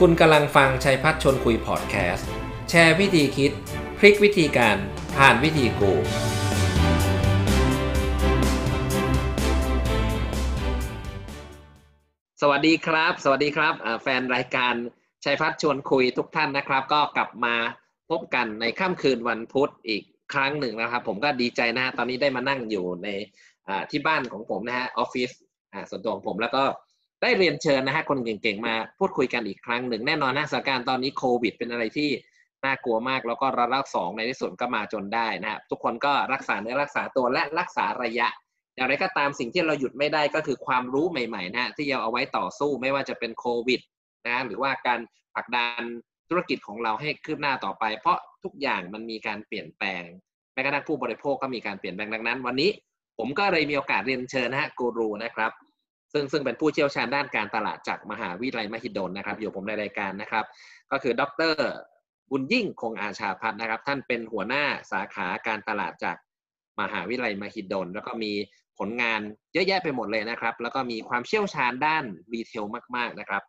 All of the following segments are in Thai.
คุณกำลังฟังชัยพัฒชนคุยพอดแคสต์ แชร์วิธีคิด พลิกวิธีการผ่านวิธีกู สวัสดีครับ สวัสดีครับ แฟนรายการชัยพัฒชวนคุยทุกท่านนะครับ ก็กลับมาพบกันในค่ำคืนวันพุธอีกครั้งหนึ่งนะครับ ผมก็ดีใจนะตอนนี้ได้มานั่งอยู่ในที่บ้านของผมนะฮะออฟฟิศส่วนตัวของผมแล้วก็ ได้เรียนเชิญนะฮะคนเก่งๆมาพูดคุยกันอีกครั้งหนึ่งแน่นอนนะสถานการณ์ตอนนี้โควิด เป็นอะไรที่น่ากลัวมากแล้วก็ระลอกสองในที่สุดก็มาจนได้นะครับทุกคนก็รักษาเนื้อรักษาตัวและรักษาระยะ อย่างไรก็ตามสิ่งที่เราหยุดไม่ได้ก็คือความรู้ใหม่ๆนะฮะที่เราเอาไว้ต่อสู้ไม่ว่าจะเป็นโควิดนะหรือว่าการผลักดันธุรกิจของเราให้คืบหน้าต่อไป เพราะทุกอย่างมันมีการเปลี่ยนแปลงแม้กระทั่งผู้บริโภคก็มีการเปลี่ยนแปลงดังนั้น วันนี้ผมก็เลยมีโอกาสเรียนเชิญนะฮะกูรูนะครับ ซึ่งซึ่งเป็นผู้เชี่ยวชาญด้านการตลาดจากมหาวิทยาลัยมหิดลนะครับ อยู่ผมในรายการนะครับ ก็คือดรบุญยิ่งคงอาชาพัฒน์นะครับ ท่านเป็นหัวหน้าสาขาการตลาดจากมหาวิทยาลัยมหิดล แล้วก็มีผลงานเยอะแยะไปหมดเลยนะครับ แล้วก็มีความเชี่ยวชาญด้านรีเทลมาก ๆนะครับ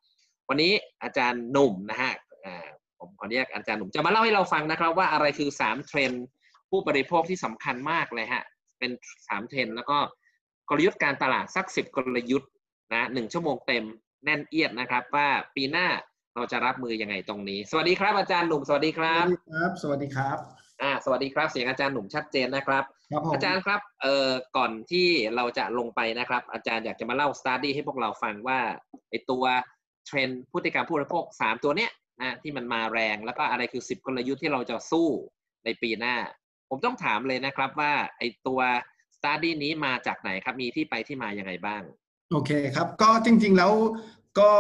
วันนี้อาจารย์หนุ่มนะฮะผมขอเรียกอาจารย์หนุ่มจะมาเล่าให้เราฟังนะครับ ว่าอะไรคือ3เทรนด์ผู้บริโภคที่สำคัญมากเลยฮะเป็น3เทรนด์แล้วก็กลยุทธ์การตลาดสักสิบกลยุทธ์ นะหนึ่งชั่วโมงเต็มแน่นเอียดนะครับ ว่าปีหน้าเราจะรับมือยังไงตรงนี้ สวัสดีครับอาจารย์หนุ่มสวัสดีครับสวัสดีครับ สวัสดีครับอ่าสวัสดีครับ เสียงอาจารย์หนุ่มชัดเจนนะครับครับผมอาจารย์ครับเอ่อก่อนที่เราจะลงไปนะครับ อาจารย์อยากจะมาเล่า story ให้พวกเราฟังว่าไอตัวเทรนด์พฤติกรรมผู้บริโภคสามตัวเนี้ยนะที่มันมาแรงแล้วก็อะไรคือสิบกลยุทธ์ที่เราจะสู้ในปีหน้า ผมต้องถามเลยนะครับว่าไอตัวสตาร์ดี้นี้มาจากไหนครับมีที่ไปที่มายังไงบ้าง โอเคครับ ก็จริง ๆ แล้วก็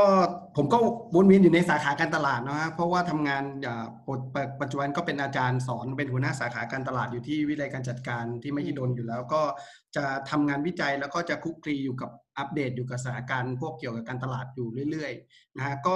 ผมก็วนเวียนอยู่ในสาขาการตลาดนะฮะเพราะว่าทำงานอ่าปัจปัจจุบันก็เป็นอาจารย์สอนเป็นหัวหน้าสาขาการตลาดอยู่ที่วิทยาลัยการจัดการที่มหิดลอยู่แล้ว ก็จะทำงานวิจัยแล้วก็จะคลุกคลีอยู่กับอัปเดตอยู่กับสถานการณ์พวกเกี่ยวกับการตลาดอยู่เรื่อยๆนะฮะก็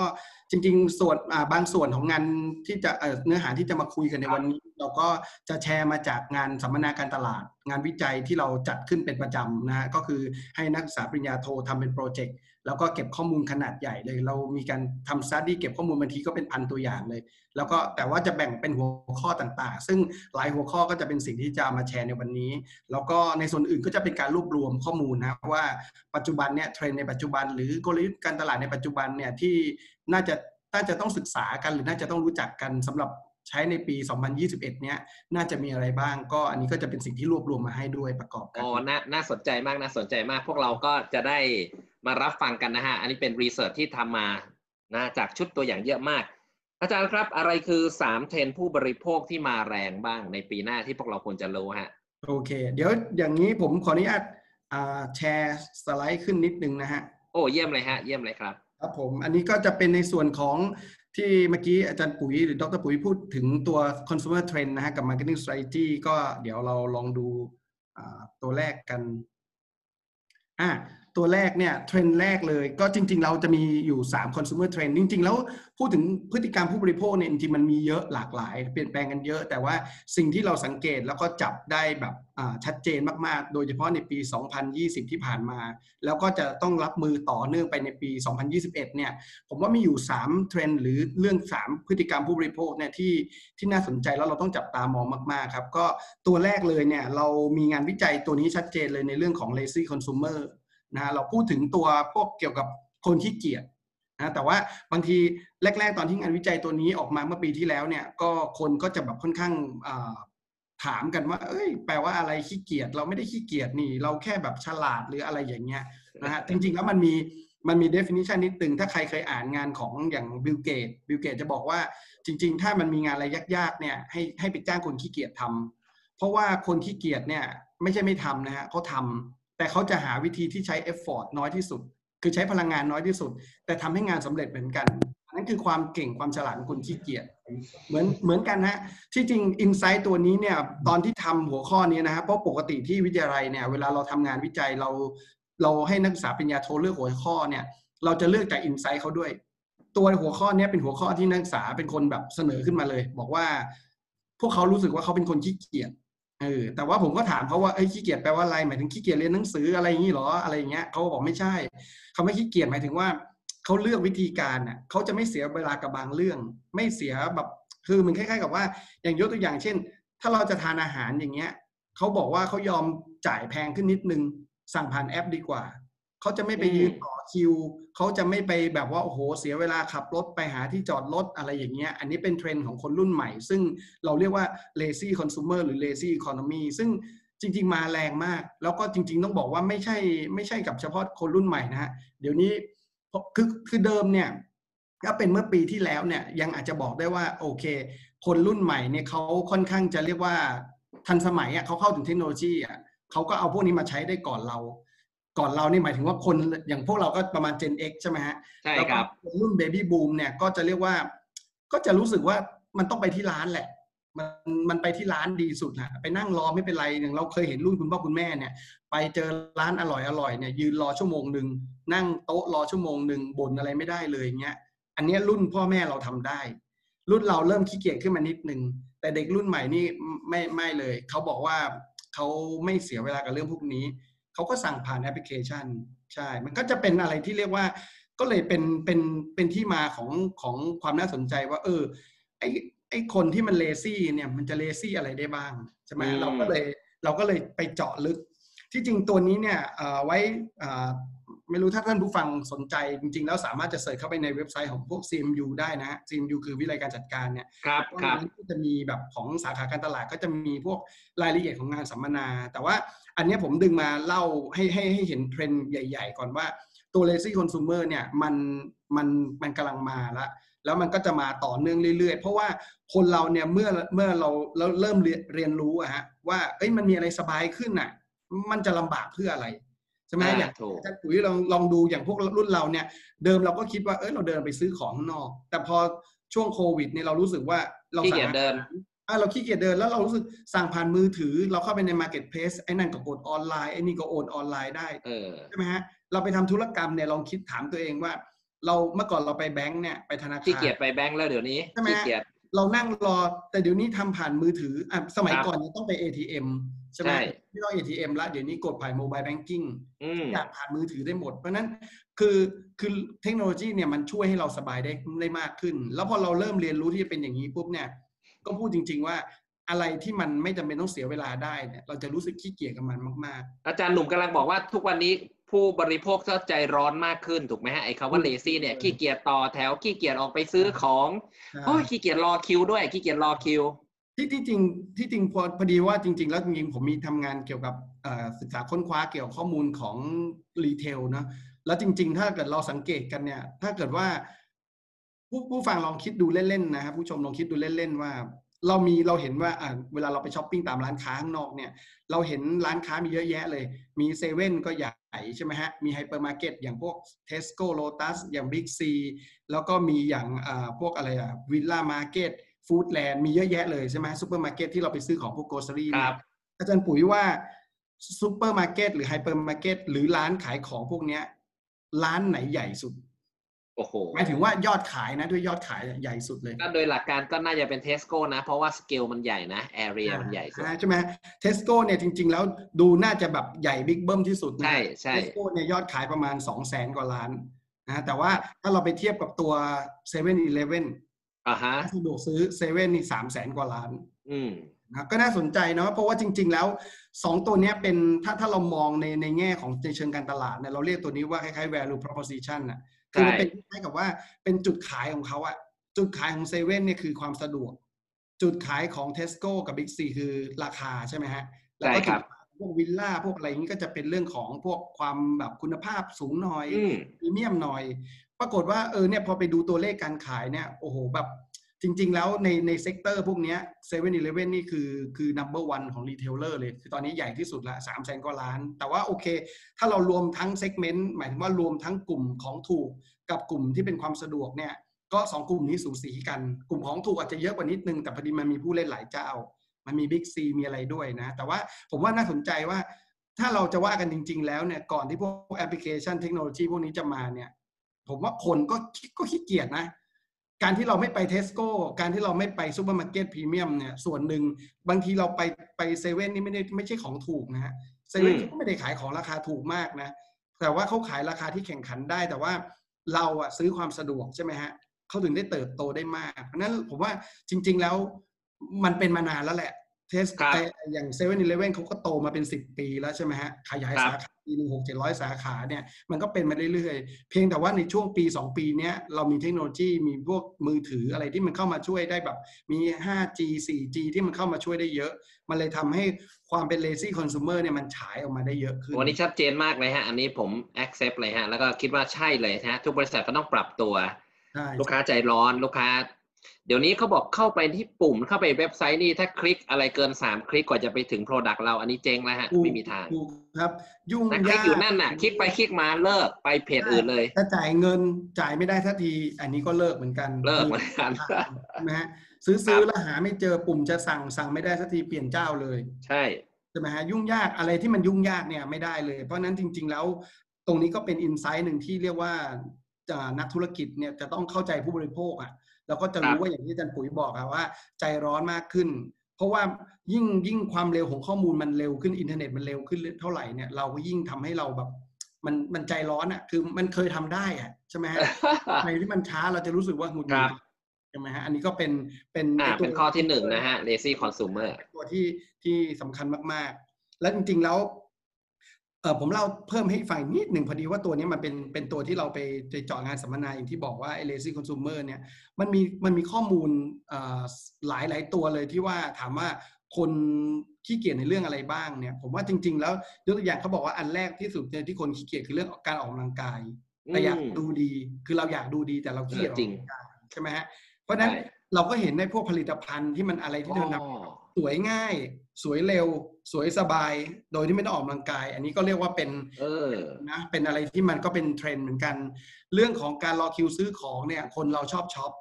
จริง ๆ ส่วนอ่าบางส่วนของงานที่จะเอ่อเนื้อหาที่จะมาคุยกันในวันนี้ เราก็จะแชร์มาจากงานสัมมนาการตลาด งานวิจัยที่เราจัดขึ้นเป็นประจำนะฮะก็คือให้นักศึกษาปริญญาโททำเป็นโปรเจกต์แล้วก็เก็บข้อมูลขนาดใหญ่เลย เรามีการทำสต u d ดี้เก็บข้อมูลบางทีก็เป็นพันตัวอย่างเลย แล้วก็แต่ว่าจะแบ่งเป็นหัวข้อต่างๆ ซึ่งหลายหัวข้อก็จะเป็นสิ่งที่จะมาแชร์ในวันนี้ แล้วก็ในส่วนอื่นก็จะเป็นการรวบรวมข้อมูลนะว่าปัจจุบันเนี่ยเทรนในปัจจุบัน หรือกลยุทธ์การตลาดในปัจจุบันเนี่ยที่น่าจะน่าจะต้องศึกษากันหรือน่าจะต้องรู้จักกันสำหรับ ใช้ในปี 2021 เนี่ยน่าจะมีอะไรบ้าง ก็อันนี้ก็จะเป็นสิ่งที่รวบรวมมาให้ด้วยประกอบกันอ๋อน่าน่าสนใจมากน่าสนใจมาก พวกเราก็จะได้มารับฟังกันนะฮะ อันนี้เป็นรีเสิร์ชที่ทำมานะจากชุดตัวอย่างเยอะมาก อาจารย์ครับอะไรคือสามเทรนด์ผู้บริโภคที่มาแรงบ้างในปีหน้าที่พวกเราควรจะรู้ฮะโอเค เดี๋ยวอย่างนี้ผมขออนุญาตอ่าแชร์สไลด์ขึ้นนิดนึงนะฮะโอ้เยี่ยมเลยฮะเยี่ยมเลยครับครับผมอันนี้ก็จะเป็นในส่วนของ ที่เมื่อกี้อาจารย์ปุ๋ยหรือดรปุ๋ยพูดถึงตัว consumer trend นะฮะกับ marketing strategy ก็เดี๋ยวเราลองดูตัวแรกกันอ่า ตัวแรกเนี่ยเทรนด์แรกเลย ก็จริง ๆ เราจะมีอยู่3 consumer trend จริง ๆ แล้วพูดถึงพฤติกรรมผู้บริโภคเนี่ยจริงๆมันมีเยอะหลากหลาย เปลี่ยนแปลงกันเยอะ แต่ว่าสิ่งที่เราสังเกตแล้วก็จับได้แบบชัดเจนมากๆ โดยเฉพาะในปี 2020 ที่ผ่านมา แล้วก็จะต้องรับมือต่อเนื่องไปในปี 2021 เนี่ย ผมว่ามีอยู่ 3 เทรนด์หรือเรื่อง 3 พฤติกรรมผู้บริโภคเนี่ยที่ที่น่าสนใจแล้วเราต้องจับตามองมากๆครับ ก็ตัวแรกเลยเนี่ยเรามีงานวิจัยตัวนี้ชัดเจนเลยในเรื่องของ lazy consumer นะฮะเราพูดถึงตัวพวกเกี่ยวกับคนขี้เกียจนะแต่ว่าบางทีแรก ๆ ตอนที่งานวิจัยตัวนี้ออกมาเมื่อปีที่แล้วเนี่ยก็คนก็จะแบบค่อนข้างอ่าถามกันว่า เอ้ย แปลว่าอะไรขี้เกียจเราไม่ได้ขี้เกียจนี่ เราแค่แบบฉลาดหรืออะไรอย่างเงี้ยนะฮะจริงๆแล้วมันมีมันมี definition นิดนึงถ้าใครเคยอ่านงานของอย่างบิลเกตส์บิลเกตส์จะบอกว่าจริง ๆ ถ้ามันมีงานอะไรยากๆเนี่ยให้ให้ไปจ้างคนขี้เกียจทำเพราะว่าคนขี้เกียจเนี่ยไม่ใช่ไม่ทำนะฮะเขาทำ แต่เขาจะหาวิธีที่ใช้ effort น้อยที่สุด คือใช้พลังงานน้อยที่สุด แต่ทำให้งานสำเร็จเหมือนกันนนั้นคือความเก่งความฉลาดของคนขี้เกียจเหมือนเหมือนกันฮะที่จริงอินไซต์ตัวนี้เนี่ยตอนที่ทำหัวข้อนี้นะฮะเพราะปกติที่วิทยาลัยเนี่ยเวลาเราทำงานวิจัยเราเราให้นักศึกษาปริญญาโทเลือกหัวข้อเนี่ยเราจะเลือกจากอินไซต์เขาด้วย ตัวหัวข้อนี้เป็นหัวข้อที่นักศึกษาเป็นคนแบบเสนอขึ้นมาเลย บอกว่าพวกเขารู้สึกว่าเขาเป็นคนขี้เกียจ เออแต่ว่าผมก็ถามเขาว่าเอ้ยขี้เกียจแปลว่าอะไรหมายถึงขี้เกียจเรียนหนังสืออะไรอย่างนี้เหรออะไรอย่างเงี้ยเขาบอกไม่ใช่เขาไม่ขี้เกียจหมายถึงว่าเขาเลือกวิธีการอะเขาจะไม่เสียเวลากับบางเรื่อง ไม่เสียแบบคือมันคล้ายๆกับว่า อย่างยกตัวอย่างเช่น ถ้าเราจะทานอาหารอย่างเงี้ยเขาบอกว่าเขายอมจ่ายแพงขึ้นนิดนึงสั่งผ่านแอปดีกว่า เขาจะไม่ไปยืนต่อคิว เขาจะไม่ไปแบบว่าโอ้โหเสียเวลาขับรถไปหาที่จอดรถอะไรอย่างเงี้ย อันนี้เป็นเทรนด์ของคนรุ่นใหม่ ซึ่งเราเรียกว่า lazy consumer หรือ lazy economy ซึ่งจริง ๆ มาแรงมาก แล้วก็จริง ๆ ต้องบอกว่าไม่ใช่ไม่ใช่กับเฉพาะคนรุ่นใหม่นะฮะ เดี๋ยวนี้คือคือเดิมเนี่ยถ้าเป็นเมื่อปีที่แล้วเนี่ยยังอาจจะบอกได้ว่าโอเค คนรุ่นใหม่เนี่ยเขาค่อนข้างจะเรียกว่าทันสมัยอะเขาเข้าถึงเทคโนโลยีอะเขาก็เอาพวกนี้มาใช้ได้ก่อนเรา ก่อนเรานี่หมายถึงว่าคนอย่างพวกเราก็ประมาณ Gen X ใช่ไหมฮะใช่ครับแล้วก็รุ่น Baby Boom เนี่ยก็จะเรียกว่า ก็จะรู้สึกว่ามันต้องไปที่ร้านแหละ มันมันไปที่ร้านดีสุดนะไปนั่งรอไม่เป็นไรอย่างเราเคยเห็นรุ่นคุณพ่อคุณแม่เนี่ย ไปเจอร้านอร่อยอร่อยเนี่ยยืนรอชั่วโมงหนึ่งนั่งโต๊ะรอชั่วโมงหนึ่งบ่นอะไรไม่ได้เลยเงี้ยอันนี้รุ่นพ่อแม่เราทำได้ รุ่นเราเริ่มขี้เกียจขึ้นมานิดนึงแต่เด็กรุ่นใหม่นี่ไม่ไม่เลยเขาบอกว่าเขาไม่เสียเวลากับเรื่องพวกนี้ เขาก็สั่งผ่านแอปพลิเคชันใช่ มันก็จะเป็นอะไรที่เรียกว่า ก็เลยเป็นเป็นเป็นที่มาของของความน่าสนใจว่า เออไอไอคนที่มันเลซี่เนี่ยมันจะเลซี่อะไรได้บ้างใช่ไหมอืมเราก็เลยเราก็เลยไปเจาะลึก ที่จริงตัวนี้เนี่ยเอ่อไว้อ่า ไม่รู้ถ้าท่านผู้ฟังสนใจจริง ๆ แล้วสามารถจะเสิร์ชเข้าไปในเว็บไซต์ของพวก CMU ได้นะฮะ CMU คือวิทยาลัยการจัดการเนี่ยครับครับก็จะมีแบบของสาขาการตลาดก็จะมีพวกรายละเอียดของงานสัมมนา แต่ว่าอันเนี้ยผมดึงมาเล่าให้ให้ให้เห็นเทรนด์ใหญ่ ๆ ก่อนว่าตัว lazy consumer เนี่ยมันมันมันกำลังมาแล้วแล้วมันก็จะมาต่อเนื่องเรื่อยๆ เพราะว่าคนเราเนี่ยเมื่อเมื่อเราเราเริ่มเรียนเรียนรู้อะฮะว่าเอ้ยมันมีอะไรสบายขึ้นน่ะมันจะลำบากเพื่ออะไร ใช่ไหมอ่าอย่างถูกอาจารย์ปุ๋ยลองลองดูอย่างพวกรุ่นเราเนี่ย เดิมเราก็คิดว่าเอ้ยเราเดินไปซื้อของข้างนอก แต่พอช่วงโควิดเนี่ยเรารู้สึกว่าเราขี้สั่เกียจงเดินอะเราขี้เกียจเดินแล้วเรารู้สึกสั่งผ่านมือถือ เราเข้าไปใน Marketplace ไอ้นั่นก็กดออนไลน์ไอ้นี่ก็โอนออนไลน์ได้เออใช่ไหมฮะเราไปทำธุรกรรมเนี่ยลองคิดถามตัวเองว่า เราเมื่อก่อนเราไปแบงก์เนี่ยไปธนาคารขี้เกียจไปแบงค์แล้วเดี๋ยวนี้ใช่ไหมขี้ฮะเกียจเรานั่งรอแต่เดี๋ยวนี้ทำผ่านมือถืออะสมัยครับก่อนเนี่ยต้องไป ATM ใช่ไหมใช่ ไม่ต้อง ATM แล้วเดี๋ยวนี้กดผ่านโมบายแบงกิ้งอืมอยากผ่านมือถือได้หมด เพราะฉะนั้นคือคือเทคโนโลยีเนี่ยมันช่วยให้เราสบายได้ได้มากขึ้น แล้วพอเราเริ่มเรียนรู้ที่จะเป็นอย่างนี้ปุ๊บเนี่ยก็พูดจริง ๆว่าอะไรที่มันไม่จำเป็นต้องเสียเวลาได้เนี่ยเราจะรู้สึกขี้เกียจกับมันมากอาจารย์หนุ่มกำลังบอกว่าทุกวันนี้ผู้บริโภคก็ใจร้อนมากขึ้นถูกไหมฮะไอ้คำว่าอืมเลซี่เนี่ยขี้เกียจต่อแถวขี้เกียจออกไปซื้อของๆโอ้ยขี้เกียจรอคิวด้วยขี้เกียจรอคิว ที่ที่จริงที่จริงพอพอดีว่าจริง ๆ แล้วจริงๆผมมีทำงานเกี่ยวกับศึกษาค้นคว้าเกี่ยวกับข้อมูลของ retail นะแล้วจริง ๆ ถ้าเกิดเราสังเกตกันเนี่ยถ้าเกิดว่าผู้ผู้ฟังลองคิดดูเล่นๆนะครับผู้ชมลองคิดดูเล่นๆว่า เรามีเราเห็นว่าเวลาเราไปช้อปปิ้งตามร้านค้าข้างนอกเนี่ย เราเห็นร้านค้ามีเยอะแยะเลย มีเซเว่นก็ใหญ่ใช่ไหมฮะมีไฮเปอร์มาร์เก็ตอย่างพวกเทสโก้โ t ตัสอย่างบิ๊กซีแล้วก็มีอย่างพวกอะไรอะวิลล่ามาร์เก็ต ฟู้ดแลนด์มีเยอะแยะเลยใช่ไหมซูเปอร์มาร์เก็ตที่เราไปซื้อของพวก grocery ครับอาจารย์ปุ๋ยว่าซูเปอร์มาร์เก็ตหรือไฮเปอร์มาร์เก็ตหรือร้านขายของพวกเนี้ย ร้านไหนใหญ่สุดโอ้โหหมายถึงว่ายอดขายนะด้วยยอดขายใหญ่สุดเลยก็โดยหลักการก็น่าจะเป็นเทสโก้นะ เพราะว่าสเกลมันใหญ่นะ area มันใหญ่สุดอ่าใช่ไหมเทสโก้เนี่ยจริง ๆ แล้วดูน่าจะแบบใหญ่บิ๊กเบิ้มที่สุดนะใช่ใช่เทสโก้เนี่ยยอดขายประมาณ2 0 0แสนกว่าล้านนะแต่ว่าถ้าเราไปเทียบกับตัว7 e เ e ่ e ออ่า ฮะสะดวกซื้อเซเว่นนี่สามแสนกว่าล้าน อืมนะก็น่าสนใจเนาะเพราะว่าจริง ๆ แล้ว 2 ตัวเนี้ยเป็นถ้าถ้าเรามองในในแง่ของในเชิงการตลาดเนี่ยเราเรียกตัวนี้ว่าคล้ายๆ value proposition น่ะคือมันใช่เป็นคล้ายๆกับว่าเป็นจุดขายของเขาอะจุดขายของเซเว่นเนี่ยคือความสะดวก จุดขายของ Tesco กับ Big C คือราคาใช่ไหมฮะแล้วก็ใช่คจุรัดบขายพวกวิลล่าพวกอะไรอย่างนี้ก็จะเป็นเรื่องของพวกความแบบคุณภาพสูงหน่อยอืมพรีเมียมหน่อย ปรากฏว่าเออเนี่ยพอไปดูตัวเลขการขายเนี่ยโอ้โหแบบจริง ๆ แล้วในใน sector พวกนี้เซเว่นอีเลฟเว่นนี่คือคือ number one ของ retailer เลย คือตอนนี้ใหญ่ที่สุดละสามแสนกว่าล้าน แต่ว่าโอเค ถ้าเรารวมทั้ง segment หมายถึงว่ารวมทั้งกลุ่มของถูกกับกลุ่มที่เป็นความสะดวกเนี่ยก็สองกลุ่มนี้สูสีกัน กลุ่มของถูกอาจจะเยอะกว่านิดนึง แต่พอดีมันมีผู้เล่นหลายเจ้า มันมีบิ๊กซีมีอะไรด้วยนะ แต่ว่าผมว่าน่าสนใจว่าถ้าเราจะว่ากันจริง ๆ แล้วเนี่ยก่อนที่พวกแอปพลิเคชันเทคโนโลยีพวกนี้จะมาเนี่ย ผมว่าคนก็ก็ขี้เกียจนะ การที่เราไม่ไปเทสโก้ การที่เราไม่ไปซูเปอร์มาร์เก็ตพรีเมียมเนี่ยส่วนหนึ่งบางทีเราไปไปเซเว่นนี่ไม่ได้ไม่ใช่ของถูกนะฮะเซเว่นอืมก็ไม่ได้ขายของราคาถูกมากนะ แต่ว่าเขาขายราคาที่แข่งขันได้ แต่ว่าเราอะซื้อความสะดวกใช่ไหมฮะเขาถึงได้เติบโตได้มากเพราะนั้นผมว่าจริง ๆแล้วมันเป็นมานานแล้วแหละ เทสครับอย่างเซเว่นอีเลฟเว่นเขาก็โตมาเป็นสิบปีแล้วใช่ไหมฮะ ขยายครับสาขาปีหนึ่งหกเจ็ดร้อยสาขาเนี่ย มันก็เป็นมาเรื่อยๆ เพียงแต่ว่าในช่วงปี2ปีเนี้ยเรามีเทคโนโลยีมีพวกมือถืออะไรที่มันเข้ามาช่วยได้แบบมี 5G 4G ที่มันเข้ามาช่วยได้เยอะ มันเลยทำให้ความเป็น lazy consumer เนี่ยมันฉายออกมาได้เยอะขึ้นวันนี้ชัดเจนมากเลยฮะ อันนี้ผม accept เลยฮะ แล้วก็คิดว่าใช่เลยฮะ ทุกบริษัทก็ต้องปรับตัวใช่ลูกค้าใจร้อนลูกค้า เดี๋ยวนี้เขาบอกเข้าไปที่ปุ่มเข้าไปเว็บไซต์นี่ถ้าคลิกอะไรเกินสามคลิกกว่าจะไปถึง Product เราอันนี้เจ๊งแล้วฮะถูกไม่มีทางถูกครับยุ่งนะคลิยากกอยู่นั่นน่ะ คลิกไปคลิกมาเลิกไปเพจอื่นเลย ถ้าจ่ายเงินจ่ายไม่ได้ทันที อันนี้ก็เลิกเหมือนกันเลิกเหมือนกันใช่ไหมฮะซื้อซื้อแล้วหาไม่เจอปุ่มจะสั่งสั่งไม่ได้สักทีเปลี่ยนเจ้าเลย ใช่ใช่ไหมฮะยุ่งยากอะไรที่มันยุ่งยากเนี่ยไม่ได้เลย เพราะฉะนั้นจริง ๆ แล้วตรงนี้ก็เป็นอินไซต์หนึ่งที่เรียกว่าจะนักธุรกิจเนี่ยจะต้องเข้าใจผู้บริโภคอะ่ะแล้วก็จะรู้ว่าอย่างที่อาจารย์ปุ๋ยบอกอะว่า ใจร้อนมากขึ้น เพราะว่ายิ่งยิ่งความเร็วของข้อมูลมันเร็วขึ้นอินเทอร์เน็ตมันเร็วขึ้นเท่าไหร่เนี่ยเราก็ยิ่งทำให้เราแบบมันมันใจร้อนอะ่ะ คือมันเคยทำได้อะ่ะใช่ไหมฮะอะไรที่มันช้าเราจะรู้สึกว่าหงุดหคงิรัดบใช่ไหมฮะอันนี้ก็เป็นเป็นอ่าไตัวเป็นข้อที่หนึ่งนะฮะ lazy consumer ตัวที่ที่สำคัญมากๆ และจริงๆแล้ว เออผมเล่าเพิ่มให้ฟังนิดหนึ่งพอดีว่าตัวนี้มันเป็นเป็นตัวที่เราไปไปเจาะงานสัมมนาอย่างที่บอกว่าไอ lazy consumer เนี่ยมันมีมันมีข้อมูลเอ่อหลายหลายตัวเลยที่ว่าถามว่าคนขี้เกียจในเรื่องอะไรบ้างเนี่ย ผมว่าจริง ๆ แล้วยกตัวอย่างเขาบอกว่าอันแรกที่สุดเนี่ยที่คนขี้เกียจคือเรื่องการออกกำลังกายแต่อยากอืมดูดีคือเราอยากดูดีแต่เราขี้เกียจออกจริงกำลังกายใช่ไหมฮะเพราะฉะนั้นใช่เราก็เห็นในพวกผลิตภัณฑ์ที่มันอะไรที่อ๋มันทอำส วยง่าย สวยเร็ว สวยสบาย โดยที่ไม่ต้องออกกำลังกาย อันนี้ก็เรียกว่าเป็นเออนะเป็นอะไรที่มันก็เป็นเทรนด์เหมือนกัน เรื่องของการรอคิวซื้อของเนี่ย คนเราชอบช็อป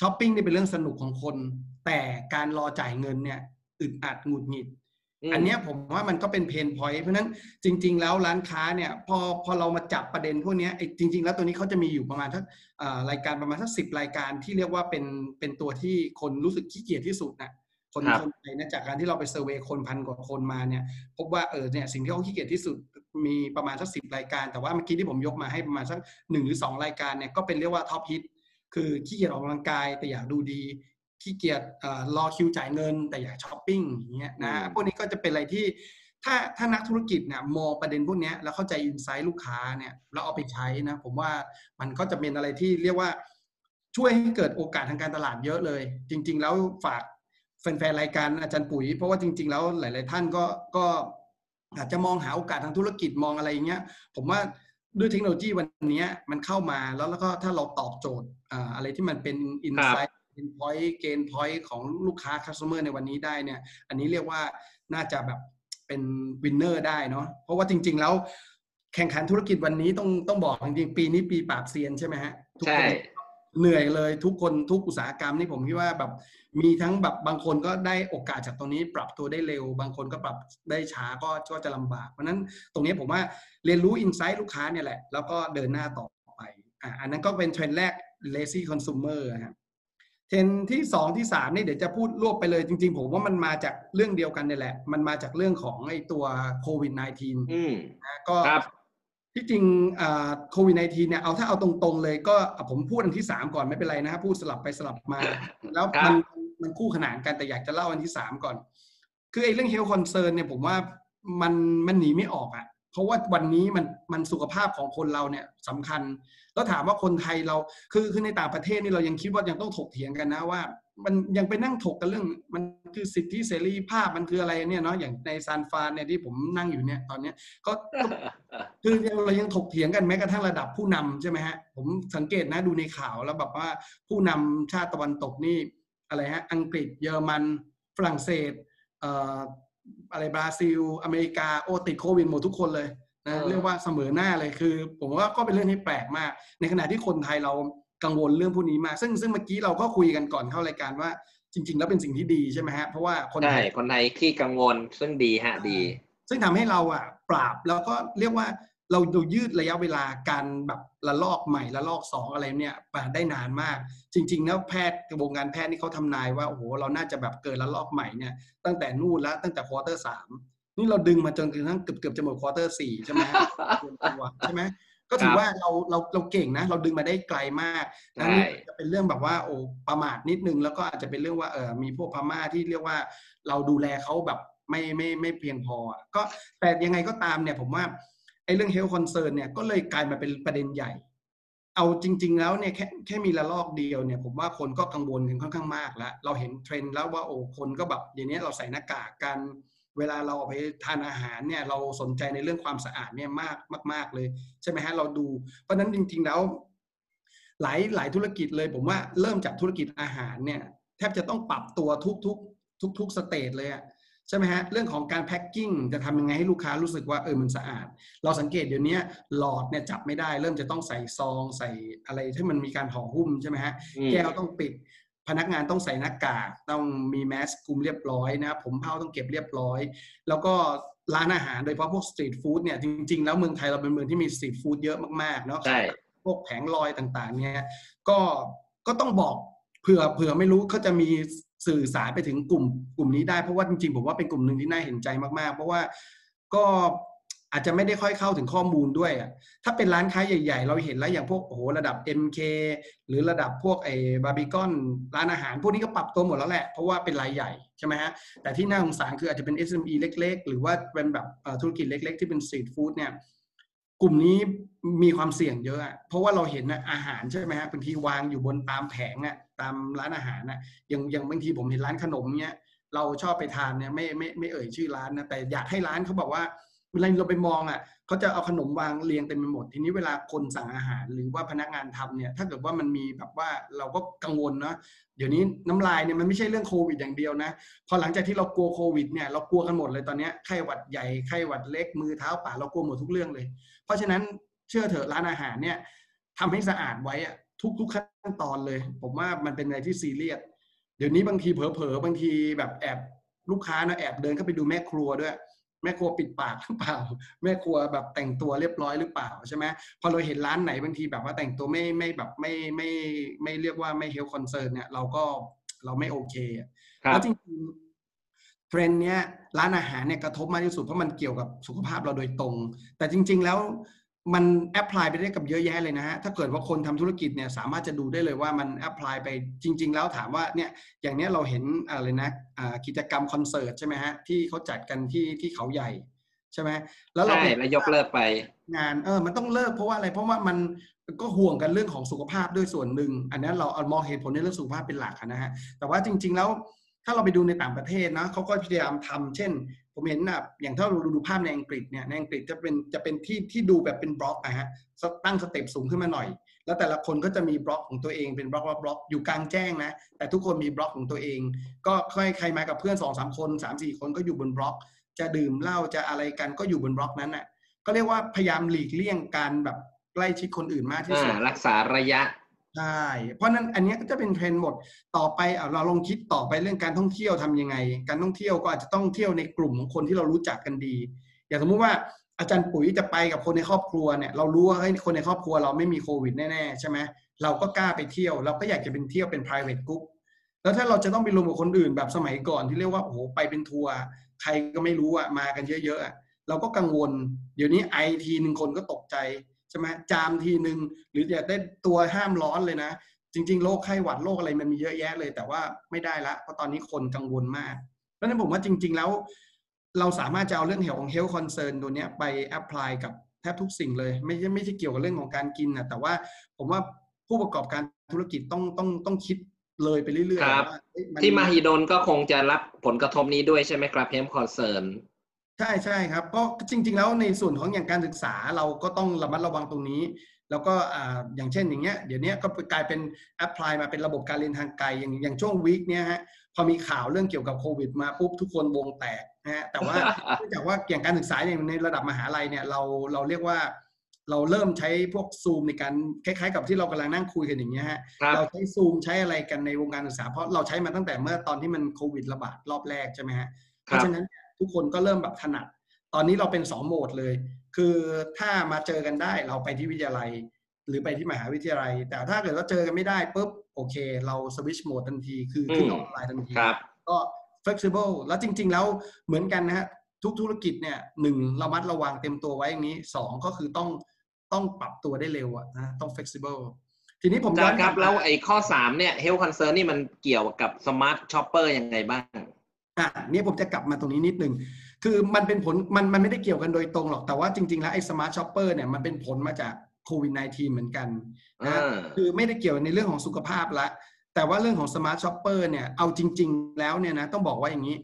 ช้อปปิ้งนี่เป็นเรื่องสนุกของคน แต่การรอจ่ายเงินเนี่ยอึดอัดหงุดหงิดอันเนี้ยผมว่ามันก็เป็น pain point เพราะฉะนั้นจริง ๆ แล้วร้านค้าเนี่ยพอพอเรามาจับประเด็นพวกเนี้ยไอ้จริง ๆ แล้วตัวนี้เขาจะมีอยู่ประมาณทักอ่ารายการประมาณสักสิบรายการที่เรียกว่าเป็นเป็นตัวที่คนรู้สึกขี้เกียจที่สุดนะ คนครับคนไทยนะจากการที่เราไป survey คนพันกว่าคนมาเนี่ย พบว่าเออเนี่ยสิ่งที่เขาขี้เกียจที่สุดมีประมาณสักสิบรายการ แต่ว่าเมื่อกี้ที่ผมยกมาให้ประมาณสักหนึ่งหรือสองรายการเนี่ยก็เป็นเรียกว่าท็อปฮิตคือขี้เกียจออกกำลังกายแต่อยากดูดีขี้เกียจเอ่อรอคิวจ่ายเงิน แต่อยากช้อปปิ้งอย่างเงี้ยนะอืมพวกนี้ก็จะเป็นอะไรที่ถ้าถ้านักธุรกิจเนี่ยมองประเด็นพวกเนี้ยแล้วเข้าใจ insight ลูกค้าเนี่ยแล้วเอาไปใช้นะผมว่ามันก็จะเป็นอะไรที่เรียกว่าช่วยให้เกิดโอกาสทางการตลาดเยอะเลย จริง ๆ แล้วฝาก แฟนๆรายการอาจารย์ปุ๋ย เพราะว่าจริง ๆ แล้วหลาย ๆ ท่านก็ก็อาจจะมองหาโอกาสทางธุรกิจมองอะไรอย่างเงี้ย ผมว่าด้วยเทคโนโลยีวันเนี้ยมันเข้ามาแล้วแล้วก็ถ้าเราตอบโจทย์อ่าอะไรที่มันเป็น insight เป็น point pain point ของลูกค้า customer ในวันนี้ได้เนี่ยอันนี้เรียกว่าน่าจะแบบเป็น winner ได้เนาะเพราะว่าจริง ๆ แล้วแข่งขันธุรกิจวันนี้ต้องต้องบอกจริงๆปีนี้ปีปราบเซียนใช่ไหมฮะทุกใช่คน เหนื่อยเลยทุกคนทุกอุตสาหกรรมนี่ผมคิดว่าแบบมีทั้งแบบบางคนก็ได้โอกาสจากตรงนี้ ปรับตัวได้เร็ว บางคนก็ปรับได้ช้าก็ก็จะลำบาก เพราะฉะนั้นตรงนี้ผมว่าเรียนรู้อินไซต์ลูกค้าเนี่ยแหละ แล้วก็เดินหน้าต่อไปอะอันนั้นก็เป็นเทรนด์แรก lazy consumer นะครับเทรนด์ที่สองที่สามนี่เดี๋ยวจะพูดรวบไปเลยจริง ๆ ผมว่ามันมาจากเรื่องเดียวกันนี่แหละ มันมาจากเรื่องของไอ้ตัวโควิด -19 อืมนะก็ครับ ที่จริงโควิด -19 เนี่ยเอาถ้าเอาตรงๆเลยก็อะผมพูดอันที่สามก่อนไม่เป็นไรนะครับพูดสลับไปสลับมา แล้วครับมันมันคู่ขนานกันแต่อยากจะเล่าอันที่สามก่อน คือไอ้เรื่อง health concern เนี่ยผมว่ามันมันหนีไม่ออกอะ่ะเพราะว่าวันนี้มันมันสุขภาพของคนเราเนี่ยสำคัญ แล้วถามว่าคนไทยเราคือคือในต่างประเทศนี่เรายังคิดว่ายังต้องถกเถียงกันนะว่า มันยังไปนั่งถกกันเรื่อง มันคือสิทธิเสรีภาพมันคืออะไรเนี่ยเนาะอย่างในซานฟรานเนี่ยที่ผมนั่งอยู่เนี่ยตอนเนี้ยก็ก็คือเรายังถกเถียงกันแม้กระทั่งระดับผู้นำใช่ไหมฮะผมสังเกตนะดูในข่าวแล้วแบบว่าผู้นำชาติตะวันตกนี่อะไรฮะอังกฤษเยอรมันฝรั่งเศสเอ่ออะไรบราซิล อเมริกาโอติดโควิดหมดทุกคนเลยนะเออเรียกว่าเสมอหน้าเลยคือ ผมว่าก็เป็นเรื่องที่แปลกมาก ในขณะที่คนไทยเรา กังวลเรื่องพวกนี้มาก ซึ่งซึ่งเมื่อกี้เราก็คุยกันก่อนเข้ารายการว่า จริง ๆ แล้วเป็นสิ่งที่ดีใช่ไหมฮะเพราะว่าคนใช่ไทยคนไทยขี้กังวลซึ่งดีฮะดี ซึ่งทำให้เราอะปราบแล้วก็เรียกว่าเราดูยืดระยะเวลาการแบบระลอกใหม่ระลอกสองอะไรเนี่ยไปได้นานมาก จริงๆแล้วแพทย์วงการแพทย์นี่เขาทำนายว่าโอ้โหเราน่าจะแบบเกิดระลอกใหม่เนี่ยตั้งแต่นู่นแล้วตั้งแต่ quarter สามนี่เราดึงมาจนกระทั่งเกือบเกือบจะหมด quarter สี่ใช่ไหมฮะเตรียมตัวใช่ไหม ก็ถือครับว่าเราเราเราเก่งนะ เราดึงมาได้ไกลมากใช่อันนี้จะเป็นเรื่องแบบว่าโอ้ประมาทนิดนึง แล้วก็อาจจะเป็นเรื่องว่าเออมีพวกพม่าที่เรียกว่า เราดูแลเขาแบบไม่ไม่ไม่เพียงพออะก็แต่ยังไงก็ตามเนี่ยผมว่าไอ้เรื่อง health concern เนี่ยก็เลยกลายมาเป็นประเด็นใหญ่ เอาจริง ๆ แล้วเนี่ยแค่แค่มีระลอกเดียวเนี่ยผมว่าคนก็กังวลกันค่อนข้างมากแล้ว เราเห็นเทรนด์แล้วว่าโอ้คนก็แบบเดี๋ยวนี้เราใส่หน้ากากกัน เวลาเราออกไปทานอาหารเนี่ยเราสนใจในเรื่องความสะอาดเนี่ยมากมาก ๆเลยใช่ไหมฮะเราดู เพราะฉะนั้นจริง ๆ แล้วหลายหลายธุรกิจเลย ผมว่าเริ่มจากธุรกิจอาหารเนี่ยแทบจะต้องปรับตัวทุกทุกทุกทุก stage เลยอะใช่ไหมฮะเรื่องของการ packing จะทำยังไงให้ลูกค้ารู้สึกว่าเออมันสะอาด เราสังเกตเดี๋ยวนี้หลอดเนี่ยจับไม่ได้ เริ่มจะต้องใส่ซองใส่อะไรที่มันมีการห่อหุ้มใช่ไหมฮะอืมแก้วต้องปิด พนักงานต้องใส่หน้ากากต้องมีแมสคลุมเรียบร้อยนะผมเผ้าต้องเก็บเรียบร้อย แล้วก็ร้านอาหารโดยเฉพาะพวกสตรีทฟู้ดเนี่ยจริง ๆ แล้วเมืองไทยเราเป็นเมืองที่มีสตรีทฟู้ดเยอะมากๆเนาะใช่พวกแผงลอยต่างๆ เนี่ยก็ก็ต้องบอกเผื่อเผื่อไม่รู้เขาจะมีสื่อสารไปถึงกลุ่ม กลุ่มนี้ได้เพราะว่าจริงๆผมว่าเป็นกลุ่มหนึ่งที่น่าเห็นใจมากๆ เพราะว่าก็ อาจจะไม่ได้ค่อยเข้าถึงข้อมูลด้วยอะถ้าเป็นร้านค้าใหญ่ ๆ เราเห็นแล้วอย่างพวกโอ้โหระดับ MK หรือระดับพวกไอ้บาร์บีคอนร้านอาหาร พวกนี้ก็ปรับตัวหมดแล้วแหละ เพราะว่าเป็นรายใหญ่ใช่ไหมฮะแต่ที่น่าสงสารคืออาจจะเป็น SME เล็ก ๆ หรือว่าเป็นแบบธุรกิจเล็ก ๆ ที่เป็นสตรีทฟู้ดเนี่ยกลุ่มนี้มีความเสี่ยงเยอะเพราะว่าเราเห็นนะอาหารใช่ไหมฮะบางทีวางอยู่บนตามแผงอะตามร้านอาหารอะอย่างอย่างบางทีผมเห็นร้านขนมเนี้ยเราชอบไปทานเนี่ยไม่ไม่ไม่เอ่ยชื่อร้านนะแต่อยากให้ร้านเขาบอกว่า เวลาเราไปมองอะเขาจะเอาขนมวางเรียงเต็มไปหมด ทีนี้เวลาคนสั่งอาหารหรือว่าพนักงานทำเนี่ย ถ้าเกิดว่ามันมีแบบว่าเราก็กังวลนะเดี๋ยวนี้น้ำลายเนี่ยมันไม่ใช่เรื่องโควิดอย่างเดียวนะพอหลังจากที่เรากลัวโควิดเนี่ยเรากลัวกันหมดเลยตอนนี้ไข้หวัดใหญ่ไข้หวัดเล็กมือเท้าปากเรากลัวหมดทุกเรื่องเลย เพราะฉะนั้นเชื่อเถอะร้านอาหารเนี่ยทำให้สะอาดไว้อะทุกทุกขั้นตอนเลย ผมว่ามันเป็นอะไรที่ซีเรียสเดี๋ยวนี้บางทีเผลอๆบางทีแบบแอบลูกค้านะแอบเดินเข้าไปดูแม่ครัวด้วย แม่ครัวปิดปากหรือเปล่า แม่ครัวแบบแต่งตัวเรียบร้อยหรือเปล่าใช่ไหมพอเราเห็นร้านไหนบางทีแบบว่าแต่งตัวไม่ไม่แบบไม่ไม่ไม่เรียกว่าไม่ health concern เนี่ยเราก็เราไม่โอเคอะครับแล้วจริงๆเทรนด์เนี้ยร้านอาหารเนี่ยกระทบมากที่สุดเพราะมันเกี่ยวกับสุขภาพเราโดยตรง แต่จริง ๆ แล้ว มัน apply ไปได้กับเยอะแยะเลยนะฮะ ถ้าเกิดว่าคนทำธุรกิจเนี่ยสามารถจะดูได้เลยว่ามัน apply ไปจริง ๆ แล้วถามว่าเนี่ยอย่างเนี้ยเราเห็นอะไรนะอ่ากิจกรรมคอนเสิร์ตใช่ไหมฮะที่เขาจัดกันที่ที่เขาใหญ่ใช่ไหมแล้วเราใช่ไปแล้วยกเลิกไป งานเออมันต้องเลิกเพราะว่าอะไรเพราะว่ามันก็ห่วงกันเรื่องของสุขภาพด้วยส่วนหนึ่ง อันนั้นเราเอามองเหตุผลในเรื่องสุขภาพเป็นหลักอะนะฮะแต่ว่าจริง ๆ แล้วถ้าเราไปดูในต่างประเทศนะเขาก็พยายามทำเช่น ผมเห็นนะอย่างถ้าเราดูภาพในอังกฤษเนี่ยในอังกฤษจะเป็นจะเป็นที่ที่ดูแบบเป็นบล็อกนะฮะตั้ง step สูงขึ้นมาหน่อย แล้วแต่ละคนก็จะมีบล็อกของตัวเองเป็นบล็อกบล็อกบล็อกอยู่กลางแจ้งนะ แต่ทุกคนมีบล็อกของตัวเอง ก็ค่อยใครมากับเพื่อนสองสามคนสามสี่คนก็อยู่บนบล็อก จะดื่มเหล้าจะอะไรกันก็อยู่บนบล็อกนั้นน่ะก็เรียกว่าพยายามหลีกเลี่ยงการแบบใกล้ชิดคนอื่นมากที่สุดรักษาระยะ ใช่เพราะนั้นอันนี้ก็จะเป็นเทรนด์หมดต่อไปอะเราลองคิดต่อไปเรื่องการท่องเที่ยวทำยังไง การท่องเที่ยวก็อาจจะต้องเที่ยวในกลุ่มของคนที่เรารู้จักกันดี อย่างสมมุติว่าอาจารย์ปุ๋ยจะไปกับคนในครอบครัวเนี่ยเรารู้ว่าเฮ้ยคนในครอบครัวเราไม่มีโควิดแน่ๆใช่ไหมเราก็กล้าไปเที่ยว เราก็อยากจะเป็นเที่ยวเป็น private group แล้วถ้าเราจะต้องไปรวมกับคนอื่นแบบสมัยก่อนที่เรียกว่าโอ้โหไปเป็นทัวร์ใครก็ไม่รู้อะมากันเยอะๆอะเราก็กังวล เดี๋ยวนี้ไอทีหนึ่งคนก็ตกใจ ใช่ไหมจามทีหนึ่งหรืออยากได้ตัวห้ามร้อนเลยนะ จริง ๆ โรคไข้หวัดโรคอะไรมันมีเยอะแยะเลย แต่ว่าไม่ได้ละเพราะตอนนี้คนกังวลมากเพราะฉะนั้นผมว่าจริง ๆ แล้ว เราสามารถจะเอาเรื่องของ health concern ตัวเนี้ยไป apply กับแทบทุกสิ่งเลย ไม่ใช่ไม่ใช่เกี่ยวกับเรื่องของการกินนะแต่ว่าผมว่าผู้ประกอบการธุรกิจต้องต้องต้องคิดเลยไปเรื่อยๆครับว่าเอ๊ะนที่มหิดลก็คงจะรับผลกระทบนี้ด้วยใช่ไหมครับ health concern ใช่ใช่ครับก็จริง ๆ แล้วในส่วนของอย่างการศึกษาเราก็ต้องระมัดระวังตรงนี้ แล้วก็อ่าอย่างเช่นอย่างเงี้ยเดี๋ยวนี้ก็กลายเป็น apply มาเป็นระบบการเรียนทางไกลอย่างอย่างช่วง week เนี้ยฮะพอมีข่าวเรื่องเกี่ยวกับโควิดมาปุ๊บทุกคนวงแตกนะฮะแต่ว่าเนื่องจากว่าอย่างการศึกษาอย่างในระดับมหาลัยเนี่ยเราเราเรียกว่าเราเริ่มใช้พวกซูมในการคล้ายๆ กับที่เรากำลังนั่งคุยกันอย่างเงี้ยฮะครับเราใช้ซูมใช้อะไรกันในวงการศึกษาเพราะเราใช้มาตั้งแต่เมื่อตอนที่มันโควิดระบาดรอบแรกใช่ไหมฮะเพครับราะฉะนั้นเนี่ย ทุกคนก็เริ่มแบบถนัด ตอนนี้เราเป็นสองโหมดเลย คือถ้ามาเจอกันได้เราไปที่วิทยาลัย หรือไปที่มหาวิทยาลัย แต่ถ้าเกิดว่าเจอกันไม่ได้ปุ๊บโอเค เราสวิชโหมดทันทีคือขึ้นอืมออนไลน์ทันทีครับก็ flexible แล้วจริง ๆ แล้วเหมือนกันนะฮะทุกธุรกิจเนี่ยหนึ่งระมัดระวังเต็มตัวไว้อย่างนี้สองก็คือต้องต้องปรับตัวได้เร็วอะนะต้อง flexible ทีนี้ผมอาจารย์ครับแล้วกลับมาไอ้ข้อสามเนี่ย health concern นี่มันเกี่ยวกับ smart shopper ยังไงบ้าง อะนี่ผมจะกลับมาตรงนี้นิดนึง คือมันเป็นผลมันมันไม่ได้เกี่ยวกันโดยตรงหรอก แต่ว่าจริง ๆ แล้วไอ้ smart shopper เนี่ยมันเป็นผลมาจากโควิด -19 เหมือนกันนะอ่าคือไม่ได้เกี่ยวในเรื่องของสุขภาพละ แต่ว่าเรื่องของ smart shopper เนี่ยเอาจริง ๆ แล้วเนี่ยนะต้องบอกว่าอย่างนี้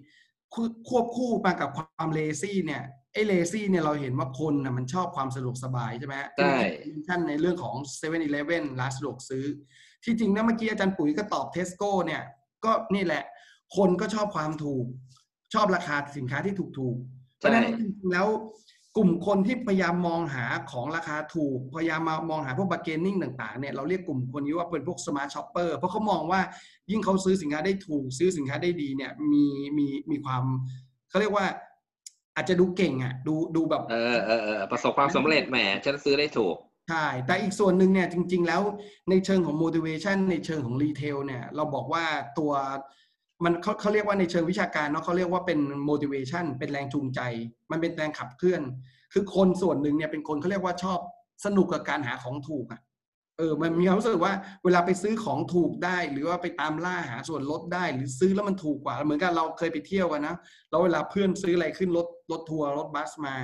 ควควบคู่มากับความ lazy เนี่ยไอ้ lazy เนี่ยเราเห็นว่าคนนะมันชอบความสะดวกสบายใช่ไหมฮะใช่ที่ท่านในเรื่องของ7 e เ e ่ e อร้านสะดวกซื้อ ที่จริงนะเมื่อกี้อาจารย์ปุ๋ยก็ตอบเทสโก้เนี่ยก็นี่แหละ คนก็ชอบความถูก ชอบราคาสินค้าที่ถูกถูกๆเพราะฉะนั้นจริงๆแล้วกลุ่มคนที่พยายามมองหาของราคาถูก พยายามมามองหาพวก bargaining ต่างๆเนี่ยเราเรียกกลุ่มคนนี้ว่าเป็นพวก smart shopper เพราะเขามองว่ายิ่งเขาซื้อสินค้าได้ถูก ซื้อสินค้าได้ดีเนี่ยมีมีมีความเขาเรียกว่าอาจจะดูเก่งอะดูดูแบบเออเออเออประสบความสำเร็จแหมฉันซื้อได้ถูกใช่ แต่อีกส่วนหนึ่งเนี่ยจริง ๆ แล้วในเชิงของ motivation ในเชิงของ retail เนี่ยเราบอกว่าตัว มันเขาเขาเรียกว่าในเชิงวิชาการเนาะเขาเรียกว่าเป็น motivation เป็นแรงจูงใจ มันเป็นแรงขับเคลื่อน คือคนส่วนหนึ่งเนี่ยเป็นคนเขาเรียกว่าชอบสนุกกับการหาของถูกอะเออ มันมีความรู้สึกว่าเวลาไปซื้อของถูกได้ หรือว่าไปตามล่าหาส่วนลดได้ หรือซื้อแล้วมันถูกกว่า เหมือนกันเราเคยไปเที่ยวกันนะแล้วเวลาเพื่อนซื้ออะไรขึ้นรถรถทัวร์รถบัสมา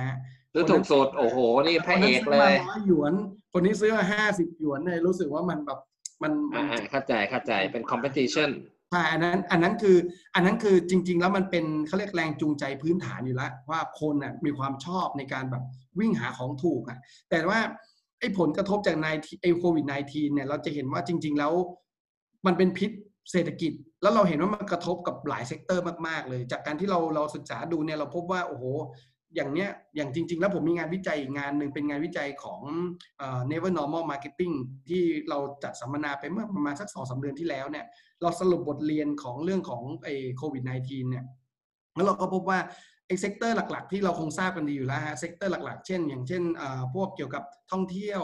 ซื้อถูกสุดโอ้โห นี่พระเอกเลยคนนั้นซื้อมาร้อยหยวน คนนี้ซื้อมาห้าสิบหยวนเนี่ยรู้สึกว่ามันแบบมันมัอ่านเข้าใจเข้าใจเป็น competition ใช่อันนั้นอันนั้นคืออันนั้นคือจริง ๆ แล้วมันเป็นเขาเรียกแรงจูงใจพื้นฐานอยู่แล้ว ว่าคนน่ะมีความชอบในการแบบวิ่งหาของถูกอะแต่ว่าไอ้ผลกระทบจากในไอ้โควิด -19 เนี่ยเราจะเห็นว่าจริง ๆ แล้ว มันเป็นพิษเศรษฐกิจ แล้วเราเห็นว่ามันกระทบกับหลาย sector มากๆเลย จากการที่เราเราศึกษาดูเนี่ยเราพบว่าโอ้โห อย่างเนี้ยอย่างจริง ๆ แล้วผมมีงานวิจัยงานหนึ่งเป็นงานวิจัยของเอ่อ Never Normal Marketing ที่เราจัดสัมมนาไปเมื่อประมาณสักสองสามเดือนที่แล้วเนี่ยเราสรุปบทเรียนของเรื่องของไอ้โควิด -19 เนี่ยแล้วเราก็พบว่าไอ้ sector หลัก ๆ ที่เราคงทราบกันดีอยู่แล้วฮะ sector หลัก ๆ เช่น อย่างเช่นพวกเกี่ยวกับท่องเที่ยว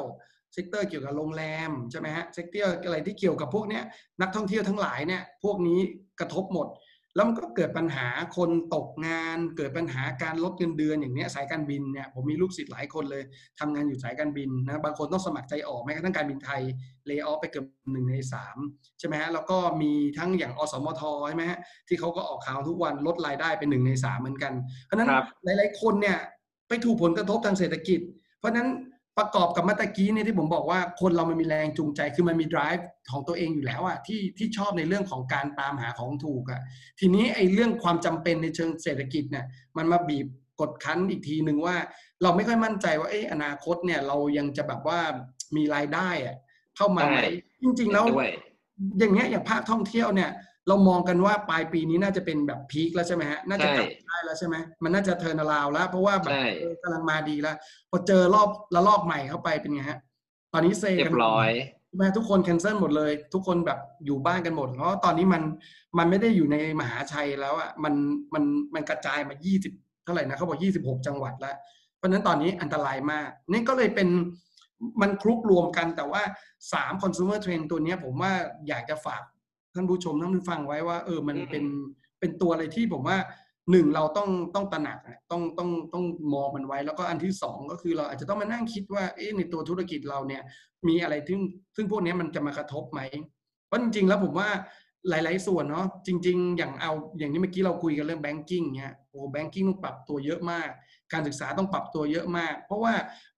sector เกี่ยวกับโรงแรมใช่ไหมฮะ sector อะไรที่เกี่ยวกับพวกเนี้ยนักท่องเที่ยวทั้งหลายเนี่ยพวกนี้กระทบหมด แล้วมันก็เกิดปัญหาคนตกงาน เกิดปัญหาการลดเงินเดือนอย่างเนี้ยสายการบินเนี่ยผมมีลูกศิษย์หลายคนเลยทำงานอยู่สายการบินนะบางคนต้องสมัครใจออกแม้กระทั่งการบินไทยเล y o อ f ไปเกือบหนึ่งในสามใช่ไหมฮะแล้วก็มีทั้งอย่างอสมทใช่ไหมฮะที่เขาก็ออกข่าวทุกวันลดรายได้เป็นหนึ่งในสามเหมือนกัน เพราะฉะนั้นครับหลาย ๆ คนเนี่ยไปถูกผลกระทบทางเศรษฐกิจ เพราะฉะนั้น ประกอบกับเมื่อตะกี้เนี่ยที่ผมบอกว่าคนเรามันมีแรงจูงใจคือมันมี drive ของตัวเองอยู่แล้วอะที่ที่ชอบในเรื่องของการตามหาของถูกอะทีนี้ไอ้เรื่องความจำเป็นในเชิงเศรษฐกิจเนี่ยมันมาบีบกดคั้นอีกทีหนึ่งว่า เราไม่ค่อยมั่นใจว่าเอ้อนาคตเนี่ยเรายังจะแบบว่ามีรายได้อะเข้ามาไหมใช่จริง ๆ แล้วด้วยอย่างเงี้ยอย่างภาคท่องเที่ยวเนี่ย เรามองกันว่าปลายปีนี้น่าจะเป็นแบบพีคแล้วใช่ไหมฮะน่าจะกลับใช่ได้แล้วใช่ไหมมันน่าจะเทิร์นาราวแล้ว เพราะว่าแบบใช่เออกำลังมาดีแล้วพอเจอรอบละลอกใหม่เข้าไปเป็นไงฮะ ตอนนี้เซเรียกันบร้อยแม่ทุกคนแคนเซิลหมดเลย ทุกคนแบบอยู่บ้านกันหมด เพราะว่าตอนนี้มันมันไม่ได้อยู่ในมหาชัยแล้วอะมันมันมันกระจายมา 20 เท่าไหร่นะเขาบอก 26 จังหวัดแล้ว เพราะฉะนั้นตอนนี้อันตรายมากนี่ก็เลยเป็นมันคลุกรวมกันแต่ว่า3 consumer trend ตัวเนี้ยผมว่าอยากจะฝาก ท่านผู้ชมท่านผู้ฟังไว้ว่า เออมันเป็นเป็นตัวอะไรที่ผมว่าหนึ่งเราต้องต้องตระหนักอะต้องต้องต้องมองมันไว้ แล้วก็อันที่สองก็คือเราอาจจะต้องมานั่งคิดว่าเอ๊ะในตัวธุรกิจเราเนี่ย มีอะไรซึ่งซึ่งพวกเนี้ยมันจะมากระทบไหมเพราะจริงๆแล้วผมว่าหลาย ๆ ส่วนเนาะจริง ๆ อย่างเอาอย่างที่เมื่อกี้เราคุยกันเรื่องแบงกิ้งเนี่ยโอ้แบงกิ้งต้องปรับตัวเยอะมาก การศึกษาต้องปรับตัวเยอะมาก เพราะว่า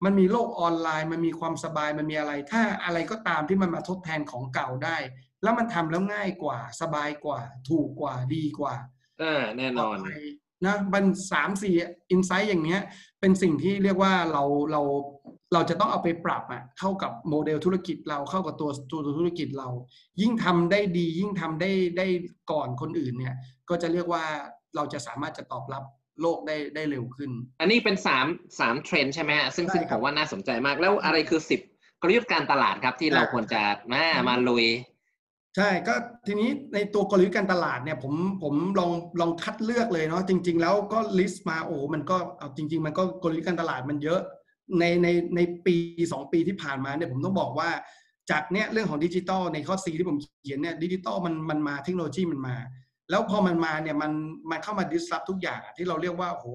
มันมีโลกออนไลน์มันมีความสบายมันมีอะไร ถ้าอะไรก็ตามที่มันมาทดแทนของเก่าได้ แล้วมันทำแล้วง่ายกว่า สบายกว่า ถูกกว่าดีกว่าอ่าแน่นอนปลดภัยนะมันสามสี่อินไซต์อย่างเนี้ย เป็นสิ่งที่เรียกว่าเราเราเราจะต้องเอาไปปรับอะเข้ากับโมเดลธุรกิจเราเข้ากับตัวตัวธุรกิจเรา ยิ่งทำได้ดี ยิ่งทำได้ได้ก่อนคนอื่นเนี่ย ก็จะเรียกว่าเราจะสามารถจะตอบรับโลกได้ได้เร็วขึ้น อันนี้เป็นสามสามเทรนด์ใช่ไหมฮะซึ่งใช่ซึ่งครับผมว่าน่าสนใจมากแล้วอะไรคือสิบกลยุทธ์การตลาดครับที่เราอ่าควรจะมามาลุย ใช่ก็ทีนี้ในตัวกลยุทธ์การตลาดเนี่ยผมผมลองลองคัดเลือกเลยเนาะจริง ๆ แล้วก็ list มาโอ้โหมันก็เอาจริง ๆ มันก็กลยุทธ์การตลาดมันเยอะในในในปีสองปีที่ผ่านมาเนี่ยผมต้องบอกว่าจากเนี่ยเรื่องของดิจิตอลในข้อ C ที่ผมเขียนเนี่ยดิจิตอลมันมันมาเทคโนโลยีมันมา แล้วพอมันมาเนี่ยมันมันเข้ามา disrupt ทุกอย่างอะที่เราเรียกว่าโอ้โห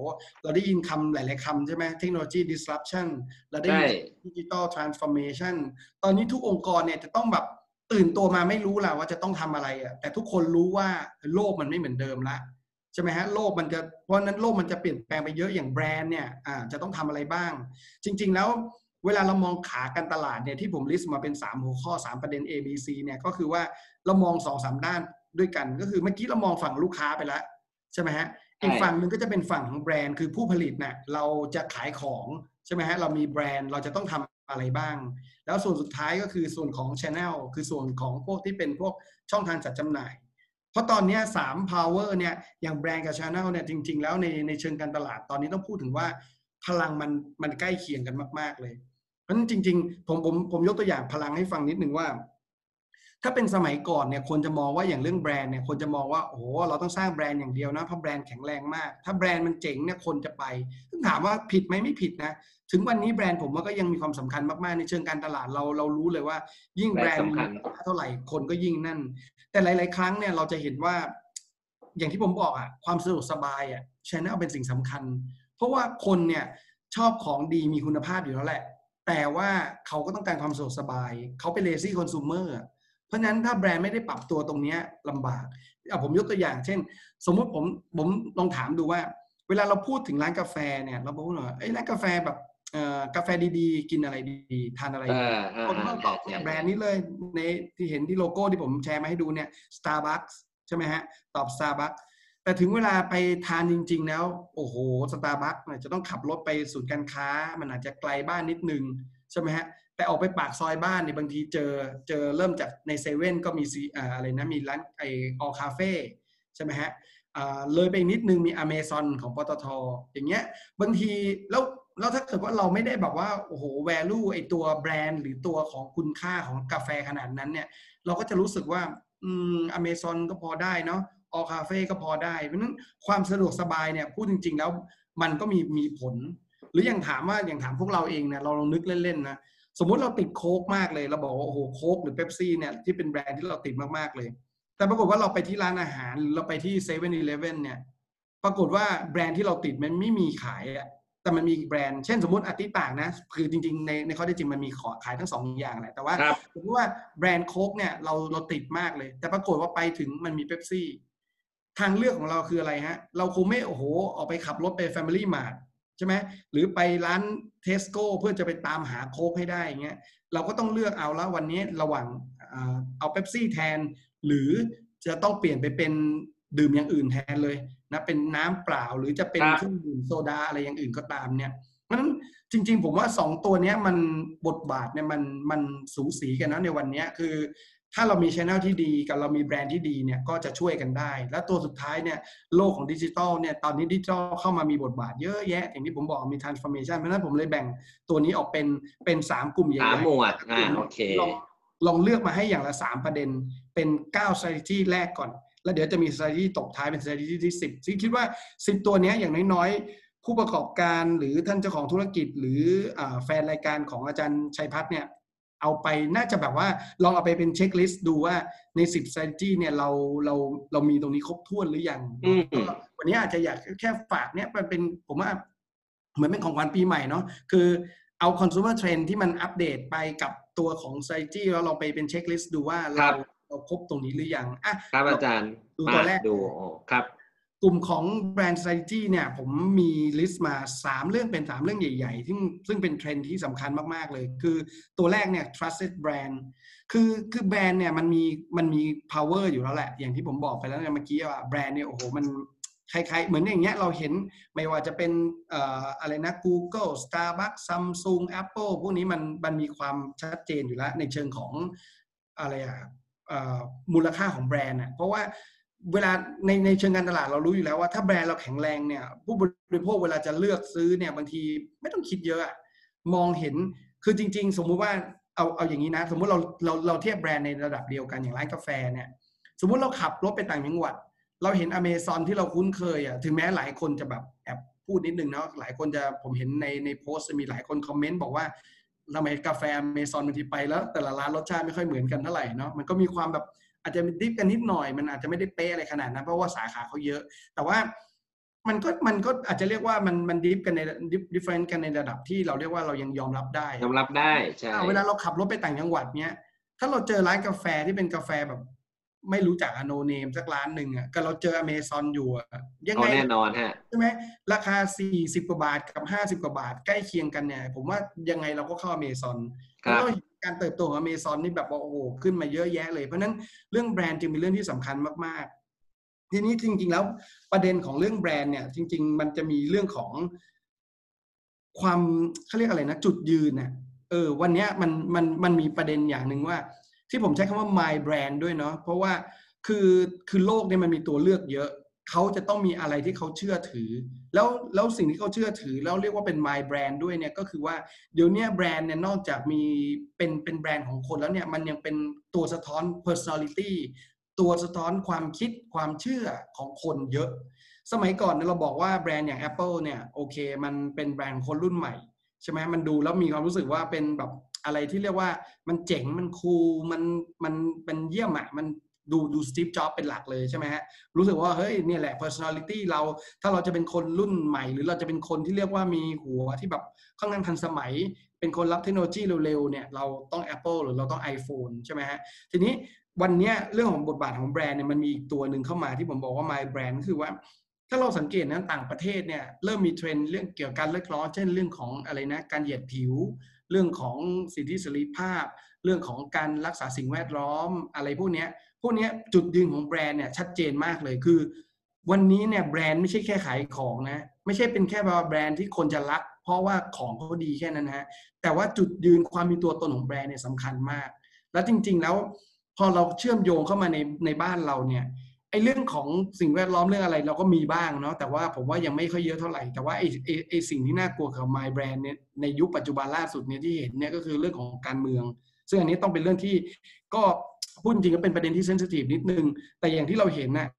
เราได้ยินคำหลาย ๆคำใช่ไหมเทคโนโลยี disruption เราได้ยินใช่ digital transformation ตอนนี้ทุกองค์กรเนี่ยจะต้องแบบ ตื่นตัวมาไม่รู้แหละว่าจะต้องทำอะไรอะแต่ทุกคนรู้ว่าโลกมันไม่เหมือนเดิมละใช่ไหมฮะโลกมันจะเพราะนั้นโลกมันจะเปลี่ยนแปลงไปเยอะอย่างแบรนด์เนี่ยอ่าจะต้องทำอะไรบ้าง จริง ๆ แล้วเวลาเรามองขาการตลาดเนี่ยที่ผมลิสต์มาเป็น 3 หัวข้อ 3 ประเด็น A B C เนี่ยก็คือว่าเรามอง2อสด้านด้วยกัน ก็คือเมื่อกี้เรามองฝั่งลูกค้าไปแล้วใช่ไหมฮะอีกฝั่งหนึ่งก็จะเป็นฝั่งของแบรนด์คือผู้ผลิตน่ะเราจะขายของใช่ไหมฮะเรามีแบรนด์เราจะต้องทำ อะไรบ้าง แล้วส่วนสุดท้ายก็คือส่วนของ Channel คือส่วนของพวกที่เป็นพวกช่องทางจัดจำหน่าย เพราะตอนนี้สาม power เนี่ยอย่างแบรนด์กับ Channel เนี่ยจริง ๆ แล้วในในเชิงการตลาดตอนนี้ต้องพูดถึงว่าพลังมันมันใกล้เคียงกันมาก ๆ เลยเพราะฉะนั้นจริง ๆ ผมผมผมยกตัวอย่างพลังให้ฟังนิดนึงว่าถ้าเป็นสมัยก่อนเนี่ยคนจะมองว่าอย่างเรื่องแบรนด์เนี่ยคนจะมองว่าโอ้โหเราต้องสร้างแบรนด์อย่างเดียวนะเพราะแบรนด์แข็งแรงมาก ถ้าแบรนด์มันเจ๋งเนี่ยคนจะไปซึ่งถามว่าผิดไหมไม่ผิดนะ ถึงวันนี้แบรนด์ผมว่าก็ยังมีความสำคัญมาก ๆ ในเชิงการตลาดเราเรารู้เลยว่า ยิ่งแบรนด์มีเท่าไหร่คนก็ยิ่งนั่น แต่หลาย ๆ ครั้งเนี่ยเราจะเห็นว่า อย่างที่ผมบอกอะความสะดวกสบายอะ channel เป็นสิ่งสำคัญ เพราะว่าคนเนี่ยชอบของดีมีคุณภาพอยู่แล้วแหละ แต่ว่าเขาก็ต้องการความสะดวกสบาย เขาเป็นเลซี่คอน sumer เพราะฉะนั้นถ้าแบรนด์ไม่ได้ปรับตัวตรงเนี้ยลำบากเอาผมยกตัวอย่าง เช่น สมมุติผมผมลองถามดูว่า เวลาเราพูดถึงร้านกาแฟเนี่ย เราบอกว่าเอ้ร้านกาแฟแบบ กาแฟดีๆ กินอะไรดีๆทานอะไรดีเออเออคนก็ตอบใช่เนี่ยแบรนด์นี้เลยในที่เห็นที่โลโก้ที่ผมแชร์มาให้ดูเนี่ย Starbucks ใช่ไหมฮะ ตอบ Starbucks แต่ถึงเวลาไปทานจริง ๆ แล้ว โอ้โห Starbucks เนี่ยจะต้องขับรถไปศูนย์การค้า มันอาจจะไกลบ้านนิดนึงใช่ไหมฮะแต่ออกไปปากซอยบ้านเนี่ยบางทีเจอเจอเริ่มจากในเซเว่นก็มีซีอ่าอะไรนะมีร้านไอ All Café ใช่ไหมฮะอ่าเลยไปอีกนิดนึงมีอเมซอนของปตทอย่างเงี้ยบางทีแล้ว แล้วถ้าเกิดว่าเราไม่ได้แบบว่าโอ้โห value ไอตัวแบรนด์ หรือตัวของคุณค่าของกาแฟขนาดนั้นเนี่ยเราก็จะรู้สึกว่าอืมอเมซอนก็พอได้เนาะออคาเฟ่ก็พอได้ เพราะนั้นความสะดวกสบายเนี่ยพูดจริง ๆ แล้วมันก็มีมีผล หรืออย่างถามว่าอย่างถามพวกเราเองเนี่ยเราลองนึกเล่นๆนะสมมุติเราติดโค้กมากเลยเราบอกว่าโอ้โหโค้กหรือเ e ปซี่เนี่ยที่เป็นแบรนด์ที่เราติดมากๆเลย แต่ปรากฏว่าเราไปที่ร้านอาหารหรือเราไปที่เซเว่นอีเลฟเว่นเนี่ย ปรากฏว่าแบรนด์ที่เราติดมันไม่มีขายอะ แต่มันมีแบรนด์ เช่นสมมติอติต่างนะ คือจริงๆ ในในข้อเท็จจริงมันมีขอขายทั้งสองอย่างแหละ แต่ว่าครับสมมติว่าแบรนด์โค้กเนี่ยเราเราติดมากเลย แต่ปรากฏว่าไปถึงมันมีเ e ปซี่ ทางเลือกของเราคืออะไรฮะ เราคงไม่โอ้โห ออกไปขับรถไป Family Mart ใช่ไหมหรือไปร้านเทสโก้เพื่อจะไปตามหาโค้กให้ได้อย่างเงี้ย เราก็ต้องเลือกเอาแล้ววันนี้ระหว่างอ่าเอาเ e ปซี่แทน หรือจะต้องเปลี่ยนไปเป็นดื่มอย่างอื่นแทนเลย นะเป็นน้ำเปล่าหรือจะเป็นครับเครื่องดื่มโซดาอะไรอย่างอื่นก็ตามเนี่ยเพราะฉะนั้นจริง ๆ ผมว่าสองตัวเนี้ยมันบทบาทเนี่ยมันมันสูสีกันนะในวันเนี้ยคือ ถ้าเรามีช anel ที่ดีกับเรามีแบรนด์ที่ดีเนี่ยก็จะช่วยกันได้ แล้วตัวสุดท้ายเนี่ยโลกของดิจิทัลเนี่ยตอนนี้ดิจิทัลเข้ามามีบทบาทเยอะแยะ อย่างที่ผมบอกมี transformation เพราะฉะนั้นผมเลยแบ่งตัวนี้ออกเป็นเป็นสามกลุ่มใหญ่ๆสามหมวดอ่าโอเคลองลองเลือกมาให้อย่างละสามประเด็นเป็นเก้า strategy แรกก่อน แล้วเดี๋ยวจะมี strategy ตกท้ายเป็น strategy ที่สิบซึ่งคิดว่าสิบตัวเนี้ยอย่างน้อยๆ ผู้ประกอบการหรือท่านเจ้าของธุรกิจ หรืออาแฟนรายการของอาจารย์ชัยพัฒน์เนี่ยเอาไปน่าจะแบบว่าลองเอาไปเป็นเช็คลิสต์ดูว่าใน 10 strategy เนี่ยเราเราเรามีตรงนี้ครบถ้วนหรือยังอืมก็วันนี้อาจจะอยากแค่ฝากเนี่ยมันเป็นผมว่าเหมือนเป็นของขวัญปีใหม่เนาะคือเอา consumer trend ที่มันอัปเดตไปกับตัวของ strategy แล้วเราไปเป็น checklist ดูว่าคเรารับ เราครบตรงนี้หรือยังอะครับอาจารย์ดูมาตัวแรกดูโอ้ครับ กลุ่มของแบรนด์ strategy เนี่ยผมมี list มา 3 เรื่องเป็น 3 เรื่องใหญ่ ๆ ซึ่งซึ่งเป็นเทรนด์ที่สำคัญมากๆเลย คือตัวแรกเนี่ย trusted brand คือคือแบรนด์เนี่ยมันมีมันมี power อยู่แล้วแหละ อย่างที่ผมบอกไปแล้วเนี่ยเมื่อกี้ว่าแบรนด์เนี่ยโอ้โหมันคล้ายๆเหมือนอย่างเงี้ยเราเห็นไม่ว่าจะเป็นเอ่ออะไรนะ Google Starbucks Samsung Apple พวกนี้มันมันมีความชัดเจนอยู่แล้ว ในเชิงของอะไรอะเอ่อ มูลค่าของแบรนด์อะเพราะว่าเวลาในในเชิงการตลาดเรารู้อยู่แล้วว่าถ้าแบรนด์เราแข็งแรงเนี่ย ผู้บริโภคเวลาจะเลือกซื้อเนี่ยบางทีไม่ต้องคิดเยอะอะมองเห็นคือจริง ๆ สมมุติว่าเอาเอาอย่างนี้นะ สมมุติเราเราเราเทียบแบรนด์ในระดับเดียวกันอย่างร้านกาแฟเนี่ยสมมุติเราขับรถไปต่างจังหวัด เราเห็นอเมซอนที่เราคุ้นเคยอะถึงแม้หลายคนจะแบบแอบพูดนิดนึงเนาะหลายคนจะผมเห็นในในโพสต์มีหลายคนคอมเมนต์บอกว่า ทำไมกาแฟอเมซอนบางทีไปแล้ว แต่ละร้านรสชาติไม่ค่อยเหมือนกันเท่าไหร่เนาะมันก็มีความแบบอาจจะ diff กันนิดหน่อย มันอาจจะไม่ได้เป๊ะอะไรขนาดนั้นเพราะว่าสาขาเขาเยอะ แต่ว่ามันก็มันก็อาจจะเรียกว่ามันมัน diff กันใน diff different กันในระดับที่เราเรียกว่าเรายังยอมรับได้ยอมรับได้ใช่อ่าเวลาเราขับรถไปต่างจังหวัดเนี้ยถ้าเราเจอร้านกาแฟที่เป็นกาแฟแบบ ไม่รู้จักอโนเนมสักร้านหนึ่งอะก็เราเจออเมซอนอยู่อะยังเอาไงแน่นอนฮะใช่ไหมราคา40กว่าบาทกับ50กว่าบาทใกล้เคียงกันเนี่ย ผมว่ายังไงเราก็เข้าอเมซอนครับแล้วเห็นการเติบโตของอเมซอนนี่แบบว่าโอ้โหขึ้นมาเยอะแยะเลย เพราะฉะนั้นเรื่องแบรนด์จึงเป็นเรื่องที่สำคัญมากๆ ทีนี้จริง ๆ แล้วประเด็นของเรื่องแบรนด์เนี่ย จริง ๆ มันจะมีเรื่องของความเขาเรียกอะไรนะจุดยืนน่ะเออวันเนี้ยมันมันมันมีประเด็นอย่างหนึ่งว่า ที่ผมใช้คำว่า my brand ด้วยเนาะเพราะว่าคือคือโลกเนี่ยมันมีตัวเลือกเยอะ เขาจะต้องมีอะไรที่เขาเชื่อถือ แล้วแล้วสิ่งที่เขาเชื่อถือ แล้วเรียกว่าเป็น my brand ด้วยเนี่ยก็คือว่าเดี๋ยวนี้แบรนด์เนี่ยนอกจากมีเป็นเป็นแบรนด์ของคนแล้วเนี่ยมันยังเป็นตัวสะท้อน personality ตัวสะท้อนความคิดความเชื่อของคนเยอะ สมัยก่อนเนี่ยเราบอกว่าแบรนด์อย่าง Apple เนี่ยโอเค มันเป็นแบรนด์คนรุ่นใหม่ใช่ไหมมันดูแล้วมีความรู้สึกว่าเป็นแบบ อะไรที่เรียกว่ามันเจ๋งมันคูลมันมันเป็นเยี่ยมอะมันดูดูสตีฟจ็อบเป็นหลักเลยใช่ไหมฮะ รู้สึกว่าเฮ้ยเนี่ยแหละ personality เราถ้าเราจะเป็นคนรุ่นใหม่ หรือเราจะเป็นคนที่เรียกว่ามีหัวที่แบบค่อนข้างทันสมัย เป็นคนรับเทคโนโลยีเร็วๆเนี่ยเราต้อง Apple หรือเราต้อง iPhone ใช่ไหมฮะ ทีนี้วันนี้เรื่องของบทบาทของแบรนด์เนี่ยมันมีอีกตัวหนึ่งเข้ามาที่ผมบอกว่า my brand ก็คือว่า ถ้าเราสังเกตนะต่างประเทศเนี่ยเริ่มมีเทรนด์เรื่องเกี่ยวกับการเลิกร้อเช่นเรื่องของอะไรนะการเหยียดผิว เรื่องของสิทธิเสรีภาพ เรื่องของการรักษาสิ่งแวดล้อมอะไรพวกนี้พวกนี้จุดยืนของแบรนด์เนี่ยชัดเจนมากเลยคือ วันนี้เนี่ยแบรนด์ไม่ใช่แค่ขายของนะไม่ใช่เป็นแค่แบรนด์ที่คนจะรัก เพราะว่าของเขาดีแค่นั้นนะฮะแต่ว่าจุดยืนความมีตัวตนของแบรนด์เนี่ยสำคัญมาก แล้วจริง ๆ แล้วพอเราเชื่อมโยงเข้ามาในในบ้านเราเนี่ย ไอ้เรื่องของสิ่งแวดล้อมเรื่องอะไรเราก็มีบ้างเนาะแต่ว่าผมว่ายังไม่ค่อยเยอะเท่าไหร่ แต่ว่าไอ้ไอ้ไอ้สิ่งที่น่ากลัวกับ My Brand เนี่ยในยุคปัจจุบันล่าสุดเนี่ยที่เห็นเนี่ยก็คือเรื่องของการเมือง ซึ่งอันนี้ต้องเป็นเรื่องที่ก็พูดจริงก็เป็นประเด็นที่เซนซิทีฟนิดนึง แต่อย่างที่เราเห็นน่ะ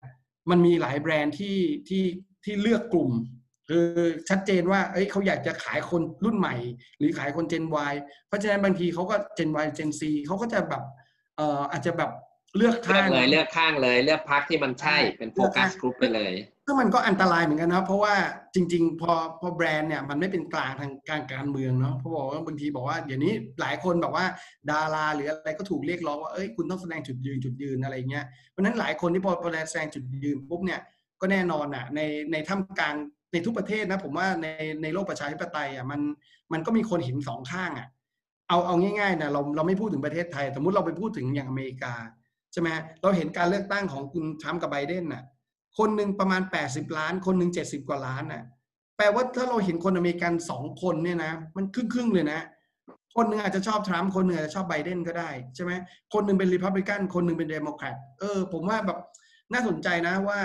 มันมีหลายแบรนด์ที่ที่ที่เลือกกลุ่ม คือชัดเจนว่าเอ้ยเขาอยากจะขายคนรุ่นใหม่ หรือขายคน Gen Y เพราะฉะนั้นบางทีเขาก็ Gen Y Gen Z เขาก็จะแบบเอ่ออาจจะแบบ เลือกเลือข้ากงเลยเลือกข้างเลย เลือกพักที่มันใช่เป็นโฟกัสกลุ่มไปเลยซึ่งมันก็อันตรายเหมือนกันนะเพราะว่าจริง ๆ พอพอแบรนด์เนี่ยมันไม่เป็นกลางทางการการเมืองเนาะเพราะบอกว่าบางทีบอกว่าเดี๋ยวนี้หลายคนบอกว่าดาราหรืออะไรก็ถูกเรียกร้องว่าเอ้ยคุณต้องแสดงจุดยืนจุดยืนอะไรเงี้ยเพราะฉะนั้นหลายคนที่พอพอแสดงจุดยืนปุ๊บเนี่ยก็แน่นอนอะในในท่ามกลางในทุกประเทศนะผมว่าในในโลกประชาธิปไตยอะมันมันก็มีคนเห็นสองข้างอะเอาเอาง่ายๆนะเราเราไม่พูดถึงประเทศไทย สมมติเราไปพูดถึงอย่างอเมริกาใช่ไหมเราเห็นการเลือกตั้งของคุณทรัมป์กับไบเดนน่ะ คนหนึ่งประมาณ 80 ล้าน คนหนึ่ง70 กว่าล้านน่ะ แปลว่าถ้าเราเห็นคนอเมริกันสองคนเนี่ยนะ มันครึ่งครึ่งๆเลยนะ คนหนึ่งอาจจะชอบทรัมป์ คนหนึ่งอาจจะชอบไบเดนก็ได้ใช่ไหม คนหนึ่งเป็นรีพับลิกัน คนหนึ่งเป็นเดโมแครต เออ ผมว่าแบบน่าสนใจนะว่า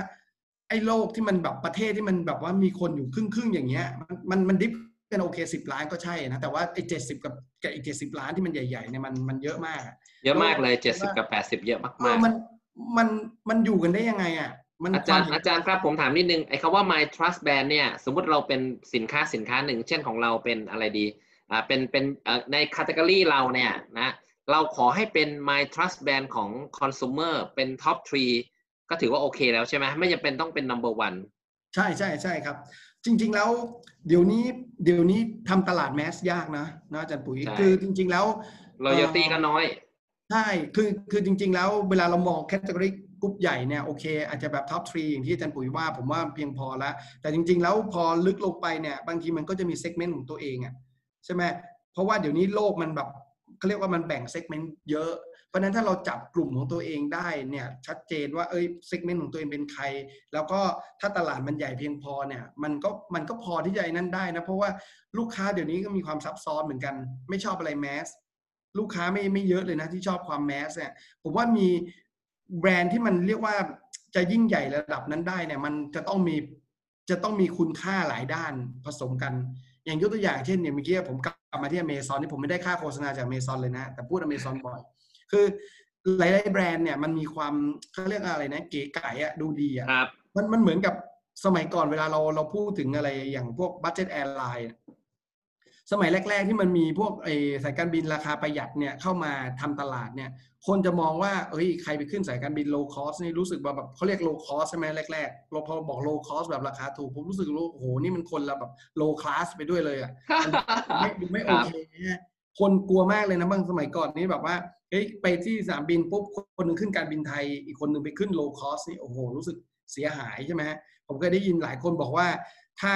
ไอ้โลกที่มันแบบประเทศที่มันแบบว่ามีคนอยู่ครึ่งครึ่งๆอย่างเงี้ย มันมันมันดิฟ กันโอเคสิบล้านก็ใช่นะ แต่ว่าไอ้เจ็ดสิบกับกับอีกเจ็ดสิบล้านที่มันใหญ่ๆเนี่ยมันมันเยอะมากอะเยอะมากเลยเจ็ดสิบกับแปดสิบเยอะเอมาอกมันมันมันอยู่กันได้ยังไงอะมันๆอาจารย์ควมเห็นอาจารย์ครับผมถามนิดนึงไอ้คำว่า my trust brand เนี่ย สมมติเราเป็นสินค้าสินค้าหนึ่ง เช่นของเราเป็นอะไรดีอ่าเป็นเป็นเอ่อในค a t e g o r y เราเนี่ยนะเราขอให้เป็น my trust brand ของ consumer เป็น top three ก็ถือว่าโอเคแล้วใช่ไหมไม่จำเป็นต้องเป็น number one ใช่ใช่ใช่ครับ จริง ๆ แล้วเดี๋ยวนี้เดี๋ยวนี้ทำตลาด mass ยากนะนะอาจารย์ปุ๋ยใช่คือจริง ๆ แล้ว loyalty ก็น้อยใช่คือคือจริง ๆ แล้วเวลาเรามอง category กลุ่มใหญ่เนี่ยโอเค อาจจะแบบ top three อย่างที่อาจารย์ปุ๋ยว่าผมว่าเพียงพอแล้วแต่จริง ๆ แล้วพอลึกลงไปเนี่ยบางทีมันก็จะมี segment ของตัวเองอะใช่ไหมเพราะว่าเดี๋ยวนี้โลกมันแบบเขาเรียกว่ามันแบ่ง segment เยอะ เพราะนั้นถ้าเราจับกลุ่มของตัวเองได้เนี่ยชัดเจนว่าเอ้ย segment ของตัวเองเป็นใคร แล้วก็ถ้าตลาดมันใหญ่เพียงพอเนี่ยมันก็มันก็พอที่จะนั่นได้นะเพราะว่าลูกค้าเดี๋ยวนี้ก็มีความซับซ้อนเหมือนกัน ไม่ชอบอะไร mass ลูกค้าไม่ไม่เยอะเลยนะที่ชอบความ mass เนี่ยผมว่ามีแบรนด์ที่มันเรียกว่าจะยิ่งใหญ่ระดับนั้นได้เนี่ยมันจะต้องมีจะต้องมีคุณค่าหลายด้านผสมกัน อย่างยกตัวอย่างเช่นเนี่ยเมื่อกี้ผมกลับมาที่อเมซอนนี่ผมไม่ได้ค่าโฆษณาจากอเมซอนเลยนะ แต่พูดอเมซอนบ่อย คือหลายๆแบรนด์เนี่ยมันมีความเขาเรียกอะไรนะเก๋ไก๋อะดูดีอะครับมันมันเหมือนกับสมัยก่อนเวลาเราเราพูดถึงอะไรอย่างพวกบั d เจ็ตแอร์ไลน์สมัยแรก ๆ ที่มันมีพวกไอสายการบินราคาประหยัดเนี่ยเข้ามาทำตลาดเนี่ย คนจะมองว่าเอ้ยใครไปขึ้นสายการบิน low cost นี่รู้สึกว่าแบบเขาเรียก low cost ใช่ไหมแรกๆเราพอบอก low cost แบบราคาถูกผมรู้สึกว่าโอ้โหนี่มันคนละแบบ low class ไปด้วยเลยอะไม่ไม่โอเคนะคนกลัวมากเลยนะบางสมัยก่อนนี่แบบว่า เฮ้ยไปที่สนามบินปุ๊บคนหนึ่งขึ้นการบินไทย อีกคนหนึ่งไปขึ้น low cost นี่โอ้โหรู้สึกเสียหายใช่ไหมผมเคยได้ยินหลายคนบอกว่า ถ้า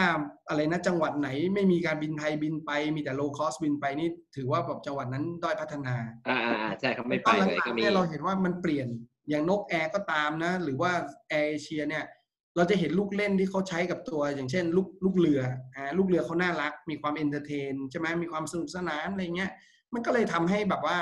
อะไรนะจังหวัดไหนไม่มีการบินไทยบินไป มีแต่ low cost บินไปนี่ถือว่าแบบจังหวัดนั้นด้อยพัฒนา อ่าอ่าใช่ครับไม่ไปเลยก็มีเนี่ยเราเห็นว่ามันเปลี่ยนอย่างนกแอร์ก็ตามนะ หรือว่าแอร์เอเชียเนี่ยเราจะเห็นลูกเล่นที่เขาใช้กับตัวอย่างเช่น ลูกลูกเรืออ่าลูกเรือเขาน่ารัก มีความ entertain ใช่ไหมมีความสนุกสนานอะไรเงี้ยมันก็เลยทำให้แบบว่า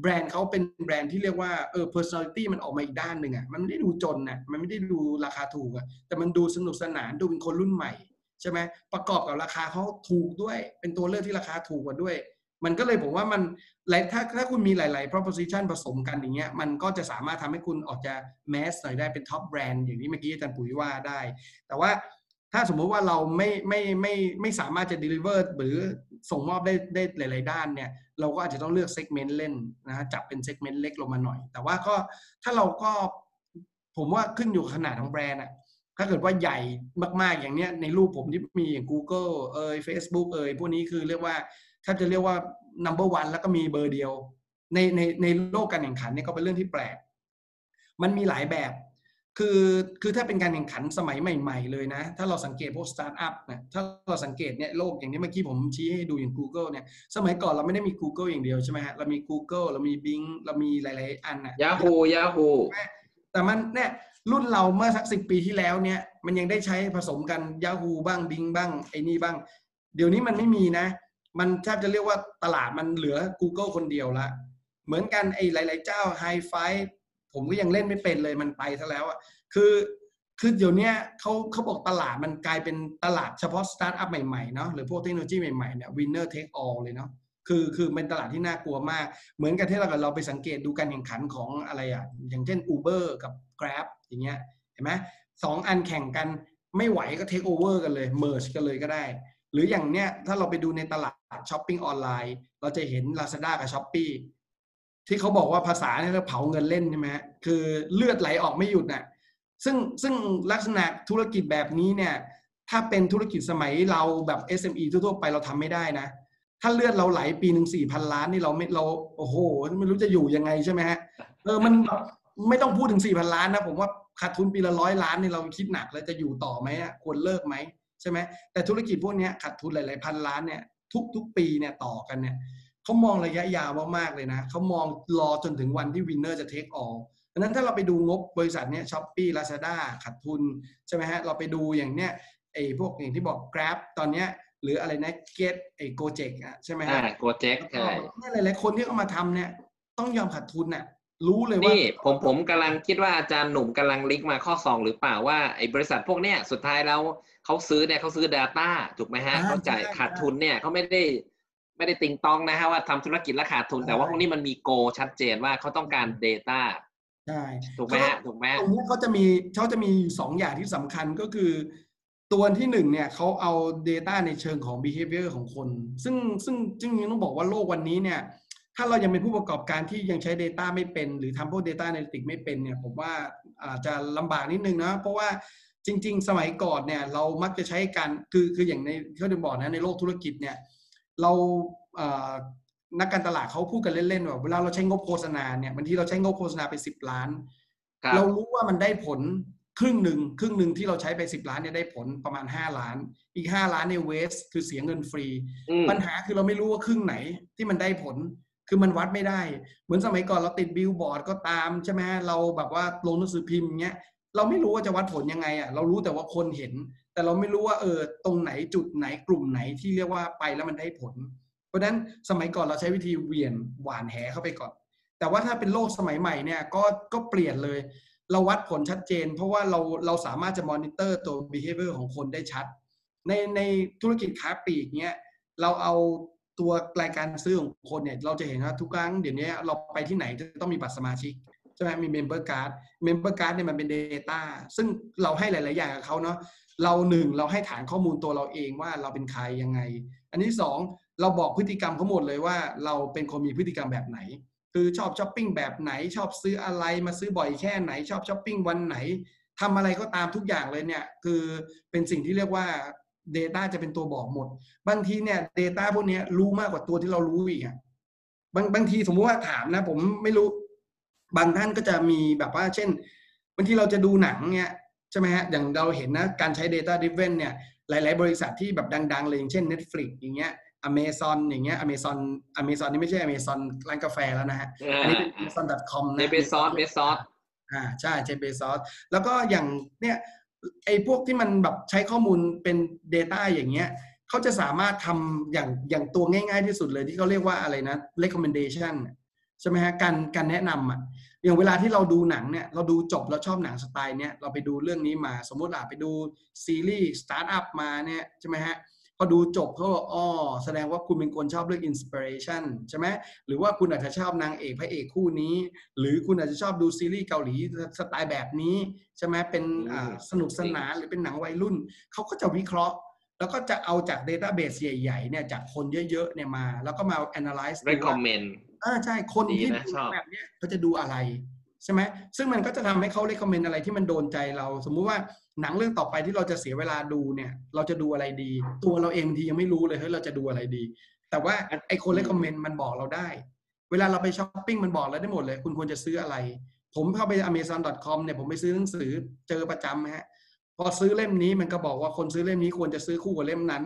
แบรนด์เขาเป็นแบรนด์ที่เรียกว่าเออ personality มันออกมาอีกด้านหนึ่งอะมันไม่ได้ดูจนอะมันไม่ได้ดูราคาถูกอะแต่มันดูสนุกสนานดูเป็นคนรุ่นใหม่ใช่ไหมประกอบกับราคาเขาถูกด้วย เป็นตัวเลือกที่ราคาถูกกว่าด้วย มันก็เลยผมว่ามันหลายถ้าถ้าคุณมีหลาย ๆ proposition ผสมกันอย่างเงี้ยมันก็จะสามารถทำให้คุณออกจะ mass หน่อยได้เป็น top brand อย่างที่เมื่อกี้อาจารย์ปุ๋ยว่าได้ แต่ว่าถ้าสมมุติว่าเราไม่ไม่ไม่ไม่สามารถจะ deliver หรือ ส่งมอบได้ได้หลาย ๆ ด้านเนี่ยเราก็อาจจะต้องเลือก segment เล่นนะฮะจับเป็น segment เล็กลงมาหน่อย แต่ว่าก็ถ้าเราก็ผมว่าขึ้นอยู่ขนาดของแบรนด์อะถ้าเกิดว่าใหญ่มาก ๆ อย่างเนี้ยในรูปผมที่มีอย่าง Google เอ่ย Facebook เอ่ยพวกนี้คือเรียกว่าถ้าจะเรียกว่า number one แล้วก็มีเบอร์เดียว ในในในโลกการแข่งขันเนี่ยก็เป็นเรื่องที่แปลก มันมีหลายแบบ คือคือถ้าเป็นการแข่งขันสมัยใหม่ ๆ เลยนะ ถ้าเราสังเกตพวกสตาร์ทอัพนะถ้าเราสังเกตเนี่ยโลกอย่างที่เมื่อกี้ผมชี้ให้ดูอย่าง Google เนี่ยสมัยก่อนเราไม่ได้มี Google อย่างเดียวใช่ไหมฮะเรามี Google เรามี Bing เรามีหลาย ๆ อันนะ Yahoo Yahoo แต่มันเนี่ยรุ่นเราเมื่อสักสิปีที่แล้วเนี่ยมันยังได้ใช้ผสมกัน Yahoo บ้าง Bing บ้างไอ้นี่บ้าง เดี๋ยวนี้มันไม่มีนะ มันแทบจะเรียกว่าตลาดมันเหลือ Google คนเดียวละเหมือนกันไอ้หลาย ๆ เจ้า Hi Fi ผมก็ยังเล่นไม่เป็นเลยมันไปซะแล้วอะคือคือเดี๋ยวนี้เขาเขาบอกตลาดมันกลายเป็นตลาดเฉพาะสตาร์ทอัพใหม่ๆเนาะหรือพวกเทคโนโลยีใหม่ๆเนี่ย winner take all เลยเนาะคือคือเป็นตลาดที่น่ากลัวมาก เหมือนกับที่เราเราไปสังเกตดูการแข่งขันของอะไรอะอย่างเช่น Uber กับ Grab อย่างเงี้ยเห็นไหมสองอันแข่งกันไม่ไหวก็ take over กันเลย merge กันเลยก็ได้ หรืออย่างเนี้ยถ้าเราไปดูในตลาดช้อปปิ้งออนไลน์เราจะเห็น Lazada กับ Shopee ที่เขาบอกว่าภาษาเนี่ยเราเผาเงินเล่นใช่ไหมคือเลือดไหลออกไม่หยุดน่ะซึ่งซึ่งลักษณะธุรกิจแบบนี้เนี่ย ถ้าเป็นธุรกิจสมัยเราแบบ SME ทั่วๆไปเราทำไม่ได้นะ ถ้าเลือดเราไหลปีหนึ่งสี่พันล้านนี่เราไม่เราโอ้โหไม่รู้จะอยู่ยังไงใช่ไหมฮะเออมันไม่ต้องพูดถึงสี่พันล้านนะผมว่าขาดทุนปีละร้อยล้านนี่เราคิดหนักแล้วจะอยู่ต่อไหมควรเลิกไหมใช่ไหมแต่ธุรกิจพวกนี้ขาดทุนหลายๆพันล้านเนี่ยทุกทุกปีเนี่ยต่อกันเนี่ย เขามองระยะยาวมากๆเลยนะเขามองรอจนถึงวันที่ winner จะ take all ดังนั้นถ้าเราไปดูงบบริษัทเนี้ย Shopee Lazada ขาดทุนใช่ไหมฮะเราไปดูอย่างเนี้ยไอ้พวกอย่างที่บอก Grab ตอนเนี้ยหรืออะไรนะ Get ไอ้ Gojek อะใช่ไหมฮะ Gojek ใช่เนี่ยหลายๆคนที่เขามาทำเนี่ย ต้องยอมขาดทุนน่ะรู้เลยว่านี่ผมผมกำลังคิดว่าอาจารย์หนุ่มกำลังลิงก์มาข้อสองหรือเปล่าว่าไอ้บริษัทพวกเนี้ยสุดท้ายแล้วเขาซื้อเนี่ยเขาซื้อ Data ถูกไหมฮะอ่าเขาจ่ายใช่ขาดทุนเนี่ยเขาไม่ได้ ไม่ได้ติงตองนะฮะว่าทำธุรกิจและขาดทุนใช่แต่ว่าพวกนี้มันมีโก ชัดเจนว่าเขาต้องการ Data ใช่ถูกไหมฮะถูกไหมตรงนี้เขาจะมีเขาจะมีอยู่สองอย่างที่สำคัญก็คือ ตัวที่หนึ่งเนี่ยเขาเอา Data ในเชิงของ behavior ของคน ซึ่งซึ่งจริงๆต้องบอกว่าโลกวันนี้เนี่ย ถ้าเรายังเป็นผู้ประกอบการที่ยังใช้ Data ไม่เป็น หรือทำพวก Data Analytics ไม่เป็นเนี่ย ผมว่าอาจจะลำบากนิดนึงนะ เพราะว่าจริง ๆ สมัยก่อนเนี่ย เรามักจะใช้การคือคืออย่างในเขาจะบอกนะในโลกธุรกิจเนี่ย เราเอ่อนักการตลาดเขาพูดกันเล่นๆว่าเวลาเราใช้งบโฆษณาเนี่ยบางทีเราใช้งบโฆษณาไปสิบล้านครับเรารู้ว่ามันได้ผลครึ่งหนึ่งครึ่งหนึ่งที่เราใช้ไปสิบล้านเนี่ยได้ผลประมาณห้าล้าน อีกห้าล้านเนี่ยเวสคือเสียเงินฟรีอืมปัญหาคือเราไม่รู้ว่าครึ่งไหนที่มันได้ผลคือมันวัดไม่ได้ เหมือนสมัยก่อนเราติดบิลบอร์ดก็ตามใช่ไหมเราแบบว่าลงหนังสือพิมพ์เงี้ยเราไม่รู้ว่าจะวัดผลยังไงอะเรารู้แต่ว่าคนเห็น แต่เราไม่รู้ว่าเออตรงไหนจุดไหนกลุ่มไหนที่เรียกว่าไปแล้วมันได้ผล เพราะฉะนั้นสมัยก่อนเราใช้วิธีเวียนหวานแหเข้าไปก่อน แต่ว่าถ้าเป็นโลกสมัยใหม่เนี่ยก็ก็เปลี่ยนเลย เราวัดผลชัดเจน เพราะว่าเราเราสามารถจะมอนิเตอร์ตัว behavior ของคนได้ชัด ในในธุรกิจค้าปลีกเนี้ยเราเอาตัวรายการซื้อของคนเนี่ยเราจะเห็นว่าทุกครั้งเดี๋ยวนี้เราไปที่ไหนจะต้องมีบัตรสมาชิกใช่ไหมมี member card member card เนี่ยมันเป็น data ซึ่งเราให้หลาย ๆ อย่างกับเขาเนาะ เราหนึ่งเราให้ฐานข้อมูลตัวเราเองว่าเราเป็นใครยังไง อันที่สองเราบอกพฤติกรรมเขาหมดเลยว่าเราเป็นคนมีพฤติกรรมแบบไหน คือชอบช้อปปิ้งแบบไหน ชอบซื้ออะไรมาซื้อบ่อยแค่ไหน ชอบช้อปปิ้งวันไหนทำอะไรก็ตามทุกอย่างเลยเนี่ยคือเป็นสิ่งที่เรียกว่า Data จะเป็นตัวบอกหมด บางทีเนี่ย Data พวกนี้รู้มากกว่าตัวที่เรารู้อีกอะบางบางทีสมมุติว่าถามนะ ผมไม่รู้บางท่านก็จะมีแบบว่า เช่นบางทีเราจะดูหนังเนี่ย ใช่ไหมฮะอย่างเราเห็นนะการใช้ Data Driven เนี่ยหลาย ๆ บริษัทที่แบบดัง ๆ เลยอย่างเช่น Netflix อย่างเงี้ย Amazon อย่างเงี้ย Amazon Amazon นี่ไม่ใช่ Amazon ร้านกาแฟแล้วนะฮะ อันนี้เป็น amazon.com ในนะเบซอสเบซอสอ่าใช่เจเบซอสแล้วก็อย่างเนี่ยไอ้พวกที่มันแบบใช้ข้อมูลเป็น Data อย่างเงี้ยเขาจะสามารถทำอย่างอย่างตัวง่าย ๆ ที่สุดเลยที่เขาเรียกว่าอะไรนะ recommendation ใช่ไหมฮะการการแนะนำอะ อย่างเวลาที่เราดูหนังเนี่ยเราดูจบเราชอบหนังสไตล์เนี้ยเราไปดูเรื่องนี้มาสมมติอะไปดูซีรีส์สตาร์ทอัพมาเนี่ยใช่ไหมฮะพอดูจบเขาบอกอ๋อแสดงว่าคุณเป็นคนชอบเรื่อง inspiration ใช่ไหมหรือว่าคุณอาจจะชอบนางเอกพระเอกคู่นี้ หรือคุณอาจจะชอบดูซีรีส์เกาหลีสไตล์แบบนี้ใช่ไหมเป็นอ่าสนุกสนานหรือเป็นหนังวัยรุ่น เขาก็จะวิเคราะห์ แล้วก็จะเอาจาก Database ใหญ่ๆเนี่ยจากคนเยอะๆเนี่ยมา แล้วก็มา analyze ดูว่า recommend อ่าใช่คนดีที่นะดูชอบแบบเนี้ยเขาจะดูอะไรใช่ไหมซึ่งมันก็จะทำให้เขา recommend อะไรที่มันโดนใจเรา สมมุติว่าหนังเรื่องต่อไปที่เราจะเสียเวลาดูเนี่ย เราจะดูอะไรดี ตัวเราเองบางทียังไม่รู้เลยเฮ้ยเราจะดูอะไรดี แต่ว่าไอ้คน recommend มันบอกเราได้ เวลาเราไปช้อปปิ้งมันบอกเราได้หมดเลย คุณควรจะซื้ออะไร ผมเข้าไป amazon.com เนี่ยผมไปซื้อหนังสือเจอประจำฮะพอซื้อเล่มนี้มันก็บอกว่าคนซื้อเล่มนี้ควรจะซื้อคู่กับเล่มนั้น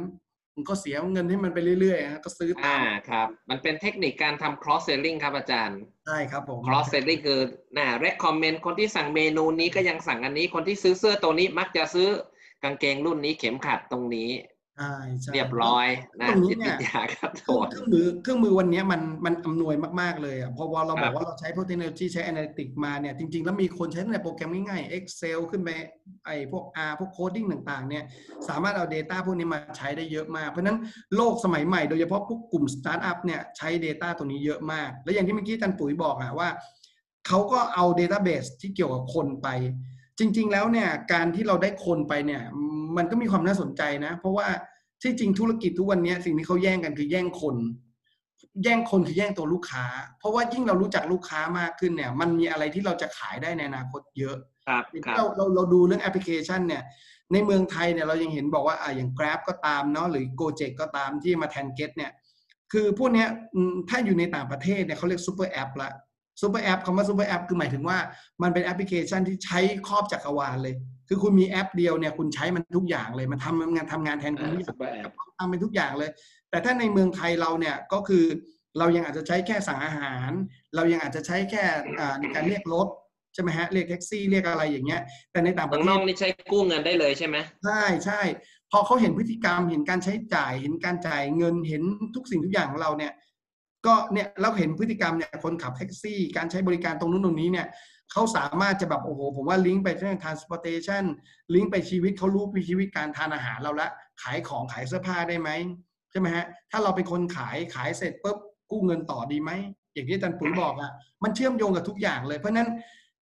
มันก็เสียเงินให้มันไปเรื่อยๆฮะก็ซื้อตาอ่ามครับ มันเป็นเทคนิคการทำ cross selling ครับอาจารย์ ใช่ครับผม cross selling คือน่ะ recommend คนที่สั่งเมนูนี้ก็ยังสั่งอันนี้ คนที่ซื้อเสื้อตัวนี้มักจะซื้อกางเกงรุ่นนี้เข็มขัดตรงนี้ ใช่ใช่เรียบร้อยนะตรงนี้จิตเนี่วิยทยาครับเคโทรื่องษเครื่องมือเครื่องมือวันเนี้ยมันมันอำนวยมาก ๆ เลยอะเพราะว่าเราครับบอกว่าเราใช้พวกเทคโนโลยีใช้ Analytics มาเนี่ย จริง ๆ แล้วมีคนใช้ในโปรแกรมง่ายๆ Excel ขึ้นไปไอ้พวก R พวกโคดิ้งต่าง ๆ เนี่ย สามารถเอา Data พวกนี้มาใช้ได้เยอะมาก เพราะฉะนั้นโลกสมัยใหม่โดยเฉพาะพวกกลุ่มสตาร์ทอัพเนี่ยใช้ Data ตัวนี้เยอะมาก แล้วอย่างที่เมื่อกี้อาจารย์ปุ๋ยบอกอะว่าเขาก็เอา Database ที่เกี่ยวกับคนไป จริง ๆ แล้วเนี่ยการที่เราได้คนไปเนี่ย มันก็มีความน่าสนใจนะ เพราะว่าที่จริงธุรกิจทุกวันเนี้ยสิ่งที่เขาแย่งกันคือแย่งคน แย่งคนคือแย่งตัวลูกค้า เพราะว่ายิ่งเรารู้จักลูกค้ามากขึ้นเนี่ย มันมีอะไรที่เราจะขายได้ในอนาคตเยอะครับอย่างครัที่เราเราเราดูเรื่องแอปพลิเคชันเนี่ย ในเมืองไทยเนี่ยเรายังเห็นบอกว่าอ่าอย่าง Grab ก็ตามเนาะหรือ Gojek ก็ตามที่มาแทน Get เนี่ย คือพวกเนี้ยอืมถ้าอยู่ในต่างประเทศเนี่ยเขาเรียก super app ละ super app คำว่า super app คือหมายถึงว่ามันเป็นแอปพลิเคชันที่ใช้ครอบจักรวาลเลย คือคุณมีแอปเดียวเนี่ยคุณใช้มันทุกอย่างเลย มันทำงานทำงานแทนคุณทุกอย่าง super app ทำเป็นทุกอย่างเลย แต่ถ้าในเมืองไทยเราเนี่ยก็คือเรายังอาจจะใช้แค่สั่งอาหาร เรายังอาจจะใช้แค่อ่าในการเรียกรถใช่ไหมฮะเรียกแท็กซี่เรียกอะไรอย่างเงี้ย แต่ในต่างปเมือระงเทนอศกนี่ใช้กู้เงินได้เลยใช่ไหมใช่ใช่พอเขาเห็นพฤติกรรมเห็นการใช้จ่ายเห็นการจ่ายเงินเห็นทุกสิ่งทุกอย่างของเราเนี่ย ก็เนี่ยเราเห็นพฤติกรรมเนี่ยคนขับแท็กซี่ การใช้บริการตรงนู้นตรงนี้เนี่ยเขาสามารถจะแบบโอ้โหผมว่าลิงก์ไปเรื่อง transportation ลิงก์ไปชีวิตเขารู้วิชีวิตการทานอาหารเราละขายของขายเสื้อผ้าได้ไหมใช่ไหมฮะถ้าเราเป็นคนขายขายเสร็จปุ๊บกู้เงินต่อดีไหมอย่างที่อาจารย์ปุ๋ยบอกอะมันเชื่อมโยงกับทุกอย่างเลยเพราะฉะนั้น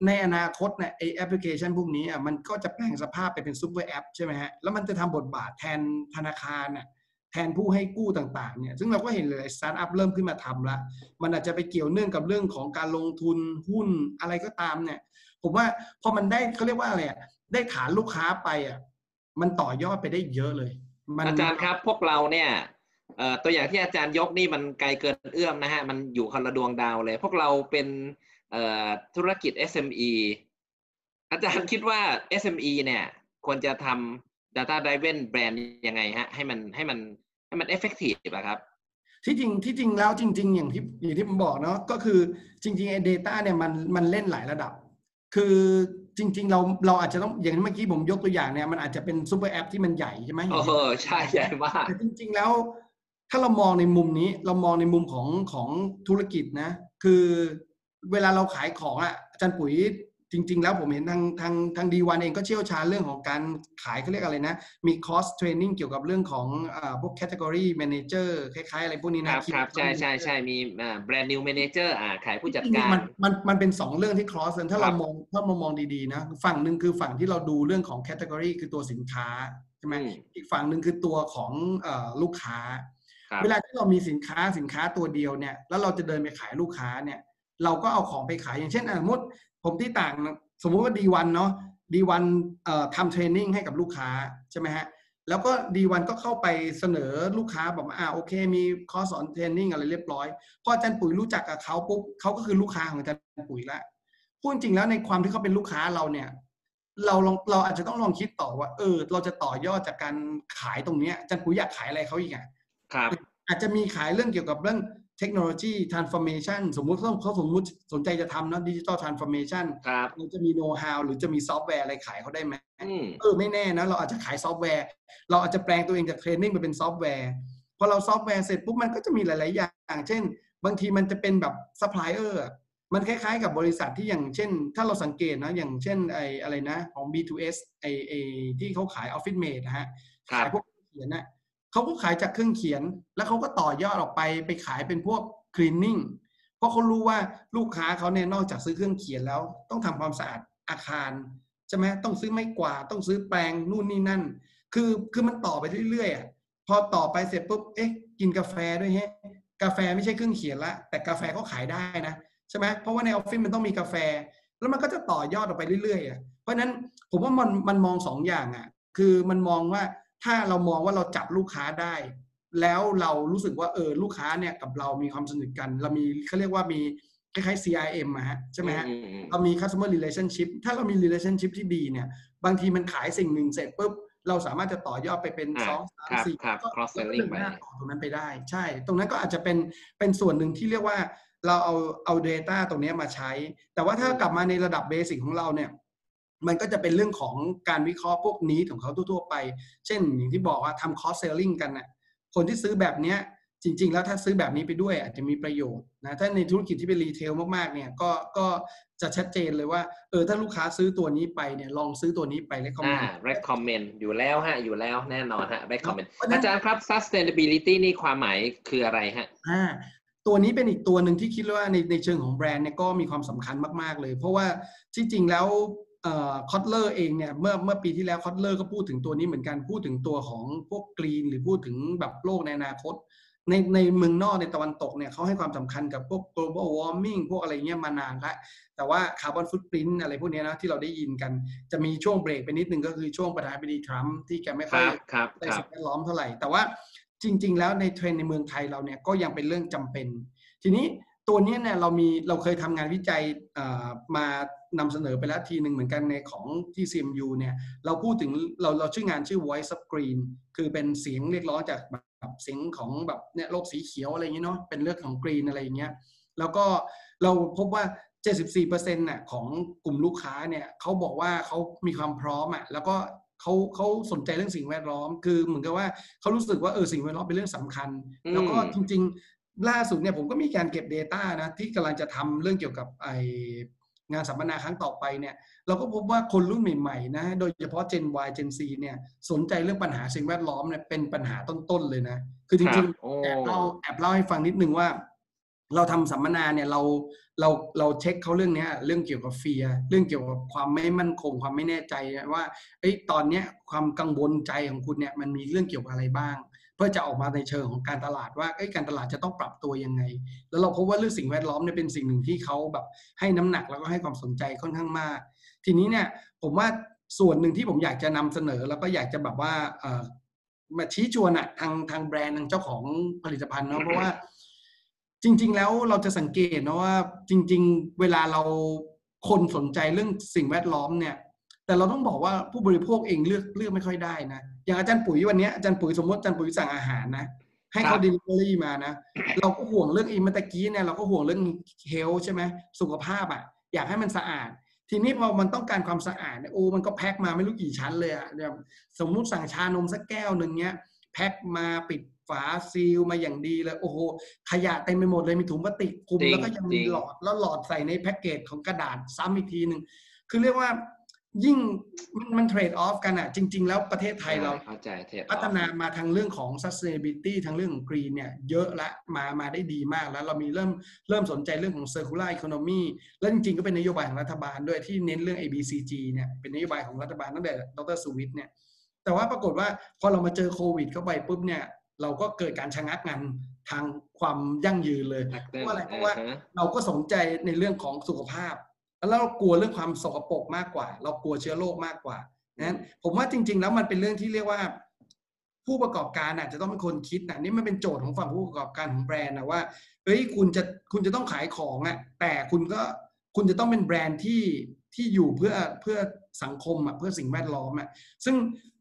ในอนาคตเนี่ยไอ้แอปพลิเคชันพวกนี้อะมันก็จะแปลงสภาพไปเป็น super app ใช่ไหมฮะแล้วมันจะทำบทบาทแทนธนาคารน่ะ แทนผู้ให้กู้ต่างๆเนี่ยซึ่งเราก็เห็นหลายสตาร์ทอัพเริ่มขึ้นมาทำละมันอาจจะไปเกี่ยวเนื่องกับเรื่องของการลงทุนหุ้นอะไรก็ตามเนี่ย ผมว่าพอมันได้เขาเรียกว่าอะไรอะได้ฐานลูกค้าไปอะมันต่อยอดไปได้เยอะเลยอาจารย์ครับพวกเราเนี่ยตัวอย่างที่อาจารย์ยกนี่มันไกลเกินเอื้อมนะฮะ มันอยู่คนละดวงดาวเลย พวกเราเป็นธุรกิจ SME อาจารย์คิดว่า SME เนี่ยควรจะทำ data driven brand ยังไงฮะให้มันให้มันให้มัน effective อะครับที่จริงที่จริงแล้วจริง ๆ อย่างที่อย่างที่ผมบอกเนาะก็คือจริงๆไอ้ data เนี่ยมันมันเล่นหลายระดับ คือจริง ๆ เราเราอาจจะต้องอย่างที่เมื่อกี้ผมยกตัวอย่างเนี่ยมันอาจจะเป็น super app ที่มันใหญ่ใช่ไหมโอ้โหใช่ใหญ่มากแต่จริง ๆ แล้ว ถ้าเรามองในมุมนี้เรามองในมุมของของธุรกิจนะ คือเวลาเราขายของอะอาจารย์ปุ๋ย จริง ๆ แล้วผมเห็นทางทางทางดีวันเองก็เชี่ยวชาญเรื่องของการขายเขาเรียกอะไรนะ มีคอร์ส training เกี่ยวกับเรื่องของอ่าพวก category manager คล้ายๆ อะไรพวกนี้นะครับครับใช่ใช่ใช่มีอ่า brand new manager อ่าขายผู้จัดการมันมันมันเป็นสองเรื่องที่ cross กันถ้าครัเราบมองถ้าเรามองดีๆนะฝั่งหนึ่งคือฝั่งที่เราดูเรื่องของแคตตากรีคือตัวสินค้าใช่ไหมอืมอีกฝั่งหนึ่งคือตัวของเออลูกค้าครับเวลาที่เรามีสินค้าสินค้าตัวเดียวเนี่ยแล้วเราจะเดินไปขายลูกค้าเนี่ยเราก็เอาของไปขายอย่างเช่นอะสมมติ ผมที่ต่างนะสมมุติว่าดีวันเนาะดีวันเอ่อทำเทรนนิ่งให้กับลูกค้าใช่ไหมฮะแล้วก็ดีวันก็เข้าไปเสนอลูกค้าบอกว่าอ่าโอเค มีคอร์สสอน training อะไรเรียบร้อยพออาจารย์ปุ๋ยรู้จักกับเขาปุ๊บเขาก็คือลูกค้าของอาจารย์ปุ๋ยละพูดจริงแล้วในความที่เขาเป็นลูกค้าเราเนี่ย เราลองเราอาจจะต้องลองคิดต่อว่า เออ เราจะต่อยอดจากการขายตรงเนี้ยอาจารย์ปุ๋ยอยากขายอะไรเขาอีกอะครับ อาจจะมีขายเรื่องเกี่ยวกับเรื่อง เทคโนโลยี transformation สมมุติเขาเขาสมมุติสนใจจะทำนะดิจิตอล transformation ครับเราจะมีโน้ตฮาวหรือจะมีซอฟต์แวร์อะไรขายเขาได้ไหมอืมเออไม่แน่นะ เราอาจจะขายซอฟต์แวร์ เราอาจจะแปลงตัวเองจาก training ไปเป็นซอฟต์แวร์พอเราซอฟต์แวร์เสร็จปุ๊บมันก็จะมีหลาย ๆ อย่าง เช่น บางทีมันจะเป็นแบบซัพพลายเออร์มันคล้าย ๆ กับบริษัทที่อย่างเช่น ถ้าเราสังเกตนะอย่างเช่นไอ้อะไรนะของ B2S ไอ้ไอ้ที่เขาขาย OfficeMate นะฮะครับขายพวกเครื่องเขียนนะ เขาก็ขายจากเครื่องเขียน แล้วเขาก็ต่อยอดออกไปไปขายเป็นพวก cleaning เพราะเขารู้ว่าลูกค้าเขาเนี่ยนอกจากซื้อเครื่องเขียนแล้ว ต้องทำความสะอาดอาคารใช่ไหมต้องซื้อไม้กวาดต้องซื้อแปรงนู่นนี่นั่น คือคือมันต่อไปเรื่อยๆอะพอต่อไปเสร็จปุ๊บเอ๊ะกินกาแฟด้วยเฮ้กาแฟไม่ใช่เครื่องเขียนละแต่กาแฟก็ขายได้นะใช่ไหมเพราะว่าในออฟฟิศมันต้องมีกาแฟ แล้วมันก็จะต่อยอดออกไปเรื่อยๆอะเพราะฉะนั้นผมว่ามันมันมองสองอย่างอะคือมันมองว่า ถ้าเรามองว่าเราจับลูกค้าได้ แล้วเรารู้สึกว่าเออลูกค้าเนี่ยกับเรามีความสนิทกัน เรามีเขาเรียกว่ามีคล้ายๆ CRM อะฮะใช่ไหมฮะอือืมเรามี customer relationship ถ้าเรามี relationship ที่ดีเนี่ย บางทีมันขายสิ่งหนึ่งเสร็จปุ๊บเราสามารถจะต่อยอดไปเป็นอ่าสองสามครับสี่ครับก็ cross เราก็ selling เดินหน้าไปต่อตรงนั้นไปได้ ใช่ ตรงนั้นก็อาจจะเป็นเป็นส่วนหนึ่งที่เรียกว่าเราเอาเอา data ตรงเนี้ยมาใช้ แต่ว่าถ้ากลับมาในระดับเบสิกของเราเนี่ย มันก็จะเป็นเรื่องของการวิเคราะห์พวกนี้ของเขาทั่ว ๆ ไป เช่นอย่างที่บอกว่าทำ cross selling กันน่ะคนที่ซื้อแบบเนี้ยจริง ๆ แล้วถ้าซื้อแบบนี้ไปด้วยอาจจะมีประโยชน์นะถ้าในธุรกิจที่เป็น retail มากๆเนี่ยก็ก็จะชัดเจนเลยว่าเออถ้าลูกค้าซื้อตัวนี้ไปเนี่ยลองซื้อตัวนี้ไปแล้ว recommend recommend อยู่แล้วฮะอยู่แล้วแน่นอนฮะ recommend เพราะฉะนั้นอาจารย์ครับ sustainability นี่ความหมายคืออะไรฮะอ่าตัวนี้เป็นอีกตัวหนึ่งที่คิดว่าในในเชิงของแบรนด์เนี่ยก็มีความสำคัญมากๆเลย เพราะว่าที่จริงแล้วเอ่อ Kotler เองเนี่ยเมื่อเมื่อปีที่แล้ว Kotler ก็พูดถึงตัวนี้เหมือนกันพูดถึงตัวของพวกกรีนหรือพูดถึงแบบโลกในอนาคต ในในเมืองนอกในตะวันตกเนี่ยเขาให้ความสำคัญกับพวก global warming พวกอะไรเงี้ยมานานแล้วแต่ว่าคาร์บอนฟุตปรินต์อะไรพวกเนี้ยนะที่เราได้ยินกันจะมีช่วงเบรกไปนิดนึงก็คือช่วงประธานาธิบดีทรัมป์ที่แกไม่คค่อยรับครับได้ครัสิ่บงแวดล้อมเท่าไหร่ แต่ว่าจริง ๆ แล้วในเทรนด์ในเมืองไทยเราเนี่ยก็ยังเป็นเรื่องจำเป็น ทีนี้ตัวเนี้ยเนี่ยเรามีเราเคยทำงานวิจัยเอ่อมา นำเสนอไปแล้วทีหนึ่งเหมือนกันในของที่ CMU เนี่ยเราพูดถึงเราเราชื่องานชื่อ Voice of Green คือเป็นเสียงเรียกร้องจากแบบเสียงของแบบเนี่ยโลกสีเขียวอะไรอย่างเงี้ยเนาะเป็นเรื่องของ Green อะไรอย่างเงี้ยแล้วก็เราพบว่า 74%น่ะของกลุ่มลูกค้าเนี่ยเขาบอกว่าเขามีความพร้อมอะแล้วก็เขาเขาสนใจเรื่องสิ่งแวดล้อม คือเหมือนกับว่าเขารู้สึกว่าเออสิ่งแวดล้อมเป็นเรื่องสำคัญอืมแล้วก็จริง ๆ ล่าสุดเนี่ยผมก็มีการเก็บ Data นะที่กำลังจะทำเรื่องเกี่ยวกับไอ งานสัมมนาครั้งต่อไปเนี่ยเราก็พบว่าคนรุ่นใหม่ๆนะโดยเฉพาะ Gen Y Gen Z เนี่ยสนใจเรื่องปัญหาสิ่งแวดล้อมเนี่ยเป็นปัญหาต้นๆเลยนะ คือจครัริบงโอ้ๆแอบเล่าแอบเล่าให้ฟังนิดนึงว่า เราทำสัมมนาเนี่ยเราเราเราเช็คเขาเรื่องเนี้ยเรื่องเกี่ยวกับเฟียเรื่องเกี่ยวกับความไม่มั่นคง ความไม่แน่ใจว่าเอ้ยตอนเนี้ยความกังวลใจของคุณเนี่ยมันมีเรื่องเกี่ยวกับอะไรบ้างเพื่อจะออกมาในเชิงของการตลาดว่าเอ้ยการตลาดจะต้องปรับตัวยังไง แล้วเราพบว่าเรื่องสิ่งแวดล้อมเนี่ยเป็นสิ่งหนึ่งที่เขาแบบให้น้ำหนักแล้วก็ให้ความสนใจค่อนข้างมาก ทีนี้เนี่ยผมว่าส่วนหนึ่งที่ผมอยากจะนำเสนอแล้วก็อยากจะแบบว่าเอ่อมาชี้ชวนอะทางทางแบรนด์ทางเจ้าของผลิตภัณฑ์เนาะเพราะว่าจริง ๆ แล้วเราจะสังเกตนะว่าจริง ๆ เวลาเราคนสนใจเรื่องสิ่งแวดล้อมเนี่ย แต่เราต้องบอกว่าผู้บริโภคเองเลือกเลือกไม่ค่อยได้นะ อย่างอาจารย์ปุ๋ยวันเนี้ยอาจารย์ปุ๋ยสมมติอาจารย์ปุ๋ยสั่งอาหารนะให้เขาครับเดลิเวอรี่มานะ เราก็ห่วงเรื่องไอ้เมื่อตะกี้เนี่ยเราก็ห่วงเรื่อง health ใช่ไหมสุขภาพอะอยากให้มันสะอาด ทีนี้พอมันต้องการความสะอาดเนี่ยโอ้มันก็แพ็คมาไม่รู้กี่ชั้นเลยอะเนี่ยสมมุติสั่งชานมสักแก้วหนึ่งเนี้ยแพ็คมาปิดฝาซีลมาอย่างดีเลย โอ้โห ขยะเต็มไปหมดเลยมีถุงพลาสติกคลุมจริงแล้วก็ยังมีจริงหลอดแล้วหลอดใส่ในแพ็กเกจของกระดาษซ้ำอีกทีหนึ่งคือเรียกว่า ยิ่งมันมัน trade-off กันอะ จริง ๆ แล้วประเทศไทยเราเข้าใจที่พัฒนามาทางเรื่องของ sustainability ทางเรื่องของ green เนี่ย เยอะละมามาได้ดีมากแล้วเรามีเริ่มเริ่มสนใจเรื่องของ circular economy และจริง ๆ ก็เป็นนโยบายของรัฐบาลด้วยที่เน้นเรื่อง ABCG เนี่ย เป็นนโยบายของรัฐบาลตั้งแต่ดรสุวิทย์เนี่ย แต่ว่าปรากฏว่าพอเรามาเจอโควิดเข้าไปปุ๊บเนี่ยเราก็เกิดการชะงักงานทางความยั่งยืนเลยนักเพเต้นราะอะไรเพราะว่าอ่าฮะเราก็สนใจในเรื่องของสุขภาพ แล้วเรากลัวเรื่องความสกปรกมากกว่า เรากลัวเชื้อโรคมากกว่านั้นผมว่าจริง ๆ แล้วมันเป็นเรื่องที่เรียกว่า ผู้ประกอบการอาจจะต้องเป็นคนคิดนะนี่มันเป็นโจทย์ของฝั่งผู้ประกอบการของแบรนด์นะว่าเฮ้ยคุณจะคุณจะต้องขายของอะแต่คุณก็คุณจะต้องเป็นแบรนด์ที่ที่อยู่เพื่อเพื่อสังคมอะเพื่อสิ่งแวดล้อมอะซึ่ง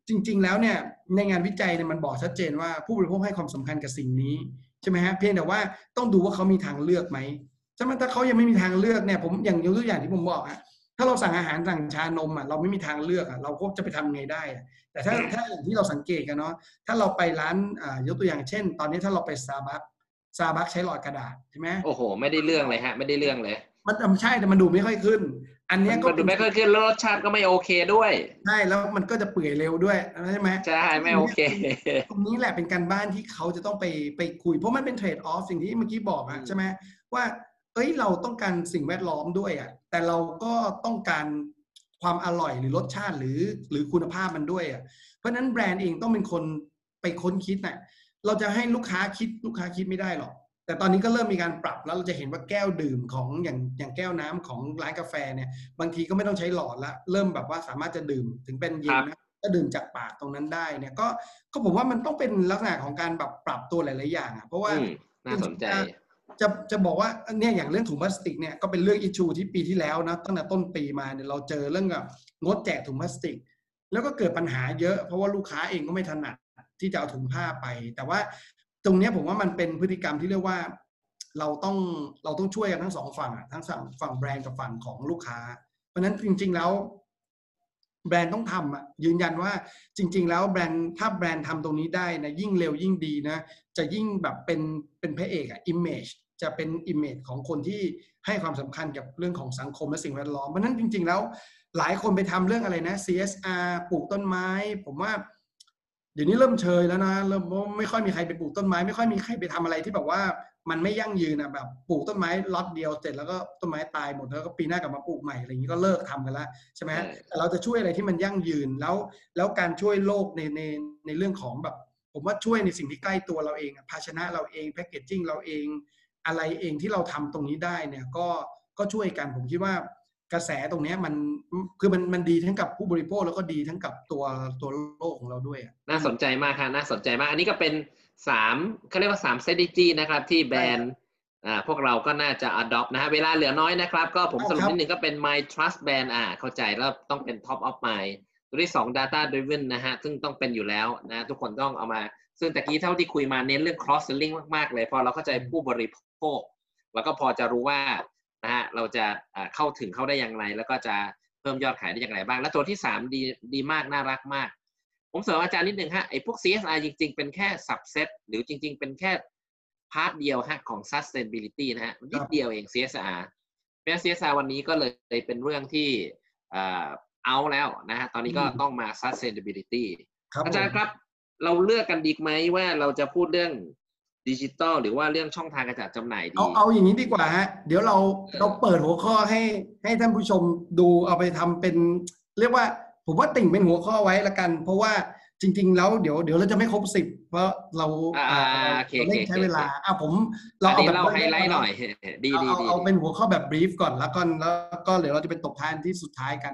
จริง ๆ แล้วเนี่ยในงานวิจัยเนี่ยมันบอกชัดเจนว่าผู้บริโภคให้ความสำคัญกับสิ่งนี้ใช่ไหมฮะเพียงแต่ว่าต้องดูว่าเขามีทางเลือกไหม ใช่ไหมถ้าเขายังไม่มีทางเลือกเนี่ยผมอย่างยกตัวอย่างที่ผมบอกฮะถ้าเราสั่งอาหารสั่งชานมอะเราไม่มีทางเลือกอะเราก็จะไปทำไงได้อะแต่ถ้าถ้าอย่างที่เราสังเกตกันเนาะถ้าเราไปร้านอ่ายกตัวอย่างเช่น ตอนนี้ถ้าเราไปซาบักซาบักใช้หลอดกระดาษใช่ไหมโอ้โห ไม่ได้เรื่องเลยฮะ ไม่ได้เรื่องเลย มันมันใช่แต่มันดูไม่ค่อยขึ้น อันเนี้ยก็มันดูไม่ค่อยขึ้นแล้วรสชาติก็ไม่โอเคด้วยใช่แล้วมันก็จะเปื่อยเร็วด้วยใช่ไหมใช่ไม่โอเคตรงนี้แหละเป็นการบ้านที่เขาจะต้องไปไปคุย เพราะมันเป็นเทรดออฟสิ่งที่เมื่อกี้บอกอะอืมใช่ไหมว่า เอ้ยเราต้องการสิ่งแวดล้อมด้วยอะแต่เราก็ต้องการความอร่อยหรือรสชาติหรือหรือคุณภาพมันด้วยอะเพราะฉะนั้นแบรนด์เองต้องเป็นคนไปค้นคิดน่ะเราจะให้ลูกค้าคิดลูกค้าคิดไม่ได้หรอกแต่ตอนนี้ก็เริ่มมีการปรับแล้วเราจะเห็นว่าแก้วดื่มของอย่างอย่างแก้วน้ำของร้านกาแฟเนี่ยบางทีก็ไม่ต้องใช้หลอดละเริ่มแบบว่าสามารถจะดื่มถึงเป็นเย็นนะก็ดื่มจากปากตรงนั้นได้เนี่ยก็ก็ผมว่ามันต้องเป็นลักษณะของการแบบปรับตัวหลาย ๆ อย่างอะเพราะว่าอืมน่าสนใจ จะจะบอกว่าเนี่ยอย่างเรื่องถุงพลาสติกเนี่ยก็เป็นเรื่องอิชูที่ปีที่แล้วนะตั้งแต่ต้นปีมาเนี่ยเราเจอเรื่องกับงดแจกถุงพลาสติก แล้วก็เกิดปัญหาเยอะ เพราะว่าลูกค้าเองก็ไม่ถนัดที่จะเอาถุงผ้าไป แต่ว่าตรงนี้ผมว่ามันเป็นพฤติกรรมที่เรียกว่าเราต้องเราต้องช่วยกันทั้งสองฝั่งอะทั้งฝั่งฝั่งแบรนด์กับฝั่งของลูกค้า เพราะฉะนั้นจริง ๆแล้ว แบรนด์ต้องทำอะยืนยันว่าจริง ๆ แล้วแบรนด์ถ้าแบรนด์ทำตรงนี้ได้นะยิ่งเร็วยิ่งดีนะ จะยิ่งแบบเป็นเป็นพระเอกอะอิมเม จจะเป็น image ของคนที่ให้ความสำคัญกับเรื่องของสังคมและสิ่งแวดล้อมเพราะฉะนั้นจริง ๆ แล้วหลายคนไปทำเรื่องอะไรนะ CSR ปลูกต้นไม้ ผมว่าเดี๋ยวนี้เริ่มเชยแล้วนะเริ่มไม่ค่อยมีใครไปปลูกต้นไม้ ไม่ค่อยมีใครไปทำอะไรที่แบบว่ามันไม่ยั่งยืนอะแบบปลูกต้นไม้ล็อตเดียวเสร็จแล้วก็ต้นไม้ตายหมดแล้วก็ปีหน้ากลับมาปลูกใหม่อะไรอย่างนี้ก็เลิกทำกันแล้วใช่ไหมฮะใช่แต่เราจะช่วยอะไรที่มันยั่งยืนแล้ว แล้วการช่วยโลกในในในเรื่องของแบบ ผมว่าช่วยในสิ่งที่ใกล้ตัวเราเองอะภาชนะเราเองแพคเกจจิ้งเราเอง อะไรเองที่เราทำตรงนี้ได้เนี่ยก็ก็ช่วยกันผมคิดว่ากระแสตรงเนี้ยมันคือมันมันดีทั้งกับผู้บริโภคแล้วก็ดีทั้งกับตัวตัวโลกของเราด้วยอะน่าสนใจมากค่ะน่าสนใจมาก อันนี้ก็เป็นสามเขาเรียกว่าสาม strategy นะครับที่แบรนด์อ่าพวกเราก็น่าจะ adopt นะฮะเวลาเหลือน้อยนะครับ ก็ผมสรุปนิดหนึ่งก็เป็น my trust brand อ่าเข้าใจแล้วต้องเป็น top of mind ตัวที่สอง data driven นะฮะซึ่งต้องเป็นอยู่แล้วนะทุกคนต้องเอามา ซึ่งตะกี้เท่าที่คุยมาเน้นเรื่อง cross selling มาก ๆ เลย พอเราเข้าใจผู้บริโภคเราก็พอจะรู้ว่านะฮะเราจะอ่าเข้าถึงเขาได้อย่างไร แล้วก็จะเพิ่มยอดขายได้อย่างไรบ้าง และตัวที่สามดีดีมากน่ารักมาก ผมเสริมอาจารย์นิดนึงฮะไอ้พวก CSR จริง ๆ เป็นแค่ subset หรือจริง ๆ เป็นแค่พาร์ทเดียวฮะของ sustainability นะฮะนิดเดียวเอง CSR เพราะฉะนั้น CSR วันนี้ก็เลยเป็นเรื่องที่เอ่อเอาแล้วนะฮะตอนนี้ก็อืมต้องมา sustainability ครับอาจารย์ครับ เราเลือกกันดีไหมว่าเราจะพูดเรื่องดิจิตอลหรือว่าเรื่องช่องทางการจัดจำหน่ายดีเอาเอาอย่างนี้ดีกว่าฮะ เดี๋ยวเราเราเปิดหัวข้อให้ให้ท่านผู้ชมดูเอาไปทำเป็น เรียกว่าผมว่าติ่งเป็นหัวข้อไว้ละกัน เพราะว่าจริง ๆ แล้วเดี๋ยวเดี๋ยวเราจะไม่ครบสิบเพราะเราอ่าอ่าโอเคเราเร่งโอเคใช้เวลาโอเคอะผมอันนี้แบบเล่าไฮไลท์หน่อย ดีเอาดีเอาดีเอาเป็นหัวข้อแบบ brief ก่อนแล้วก็แล้วก็เดี๋ยวเราจะเป็นตบท้ายที่สุดท้ายกัน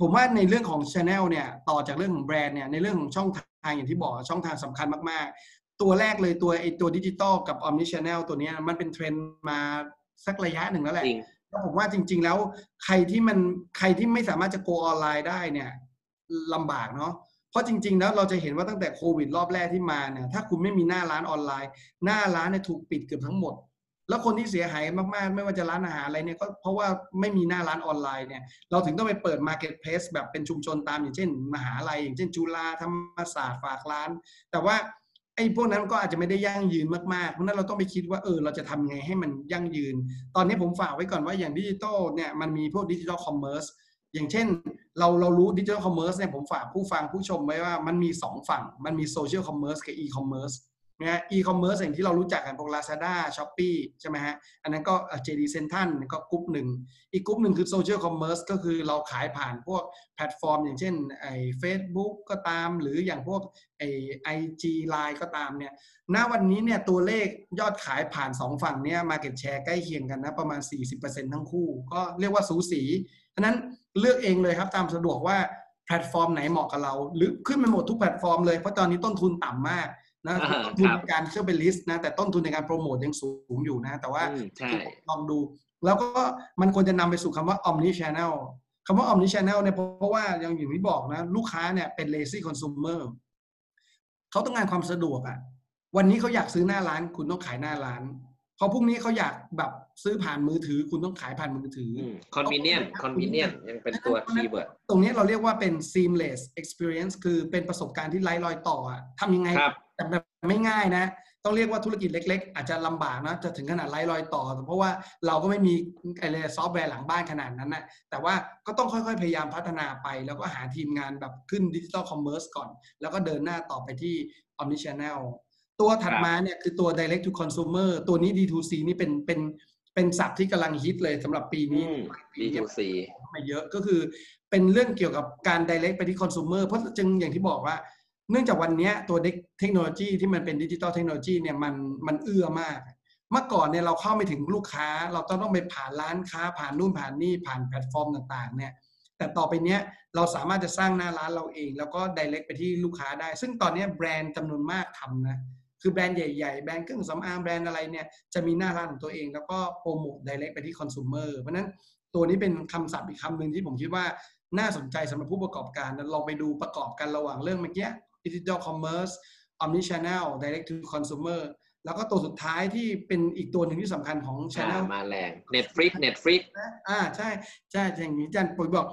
ผมว่าในเรื่องของ Channel เนี่ยต่อจากเรื่องของแบรนด์เนี่ยในเรื่องของช่องทางอย่างที่บอกช่องทางสำคัญมากๆ ตัวแรกเลยตัวไอ้ตัวดิจิตอลกับ Omni Channel ตัวเนี้ยมันเป็นเทรนด์มาสักระยะหนึ่งแล้วแหละจริงแล้วผมว่าจริง ๆ แล้วใครที่มันใครที่ไม่สามารถจะ go online ได้เนี่ยลำบากเนาะเพราะจริง ๆ แล้วเราจะเห็นว่าตั้งแต่โควิดรอบแรกที่มาเนี่ยถ้าคุณไม่มีหน้าร้านออนไลน์ หน้าร้านเนี่ยถูกปิดเกือบทั้งหมด แล้วคนที่เสียหายมากๆ ไม่ว่าจะร้านอาหารอะไรเนี่ยก็เพราะว่าไม่มีหน้าร้านออนไลน์เนี่ยเราถึงต้องไปเปิด Marketplace แบบเป็นชุมชนตามอย่างเช่น มหาลัย อย่างเช่น จุฬาธรรมศาสตร์ฝากร้าน แต่ว่าไอ้พวกนั้นก็อาจจะไม่ได้ยั่งยืนมากๆ เพราะนั้นเราต้องไปคิดว่าเออเราจะทำไงให้มันยั่งยืน ตอนนี้ผมฝากไว้ก่อนว่าอย่างดิจิทัลเนี่ยมันมีพวก digital commerce อย่างเช่น เราเรารู้ digital commerce เนี่ยผมฝากผู้ฟังผู้ชมไว้ว่ามันมี 2 ฝั่งมันมี social commerce กับอีคอมเมอร์ส นะฮะอีคอมเมิร์ซอย่างที่เรารู้จักกันพวก Lazada Shopee ใช่ไหมฮะ อันนั้นก็ JD Central ก็กลุ่มหนึ่ง อีกกลุ่มหนึ่งคือ social commerce ก็คือเราขายผ่านพวกแพลตฟอร์ม อย่างเช่นไอ้ Facebook ก็ตาม หรืออย่างพวกไอ้ IG LINE ก็ตามเนี่ย ณ วันนี้เนี่ยตัวเลขยอดขายผ่าน 2 ฝั่งเนี่ย Market Share ใกล้เคียงกันนะ ประมาณ 40%ทั้งคู่ ก็เรียกว่าสูสีฉะนั้นเลือกเองเลยครับตามสะดวกว่าแพลตฟอร์มไหนเหมาะกับเรา หรือขึ้นไปหมดทุกแพลตฟอร์มเลยเพราะตอนนี้ต้นทุนต่ำมาก นะอ่าต้นทุนครับในการเข้าไป list นะแต่ต้นทุนในการโปรโมทยังสูงอยู่นะ แต่ว่าอืมใช่ลองดู แล้วก็มันควรจะนำไปสู่คำว่า omni channel คำว่า omni channel เนี่ยเพราะว่าอย่างอย่างที่บอกนะ ลูกค้าเนี่ยเป็น lazy consumer เขาต้องการความสะดวกอะวันนี้เขาอยากซื้อหน้าร้าน คุณต้องขายหน้าร้านพอพรุ่งนี้เขาอยากแบบ ซื้อผ่านมือถือ คุณต้องขายผ่านมือถืออ convenient convenientยังเป็นตัวคีย์เวิร์ดตรงนี้เราเรียกว่าเป็น seamless experience คือเป็นประสบการณ์ที่ไร้รอยต่ออะทำยังไงครับแต่แบบไม่ง่ายนะ ต้องเรียกว่าธุรกิจเล็ก ๆ อาจจะลำบากนะจะถึงขนาดไร้รอยต่อ เพราะว่าเราก็ไม่มีอะไรซอฟต์แวร์หลังบ้านขนาดนั้นนะแต่ว่าก็ต้องค่อยๆ พยายามพัฒนาไป แล้วก็หาทีมงานแบบขึ้นดิจิ t a ลคอมเมอร์สก่อน แล้วก็เดินหน้าต่อไปที่ omni channel ตัวถัดมาเนี่ยคือตัว direct to consumer ตัวนี้ D2C นี่เป็นเป็น เป็นศัพท์ที่กำลังฮิตเลยสำหรับปีนี้ D2C มาเยอะก็คือเป็นเรื่องเกี่ยวกับการ direct ไปที่ consumer เพราะจึงอย่างที่บอกว่า เนื่องจากวันเนี้ยตัวเทคโนโลยีที่มันเป็นดิจิ t a ลเทคโนโลยีเนี่ยมันมันเอื้อมาก เมื่อก่อนเนี่ยเราเข้าไม่ถึงลูกค้า เราต้องต้องไปผ่านร้านค้า ผ่านนู่นผ่านนี่ผ่านแพลตฟอร์มต่างๆ เนี่ยแต่ต่อไปเนี้ยเราสามารถจะสร้างหน้าร้านเราเอง แล้วก็ direct ไปที่ลูกค้าได้ ซึ่งตอนเนี้ยแบรนด์จำนวนมากทำนะ คือแบรนด์ใหญ่ๆ แบรนด์เครื่องสำอางแบรนด์อะไรเนี่ยจะมีหน้าร้านของตัวเอง แล้วก็โปรโมท direct ไปที่ consumer เพราะฉะนั้นตัวนี้เป็นคำศัพท์อีกคำหนึ่งที่ผมคิดว่าน่าสนใจสำหรับผู้ประกอบการลองไปดูประกอบกันระหว่างเรื่องเมื่อกี้ digital commerce omni channel direct to consumer แล้วก็ตัวสุดท้ายที่เป็นอีกตัวหนึ่งที่สำคัญของอ่า channel มาแรง Netflix Netflix นะอ่าใช่ใช่อย่างนี้อาจันปุ๋ยบอก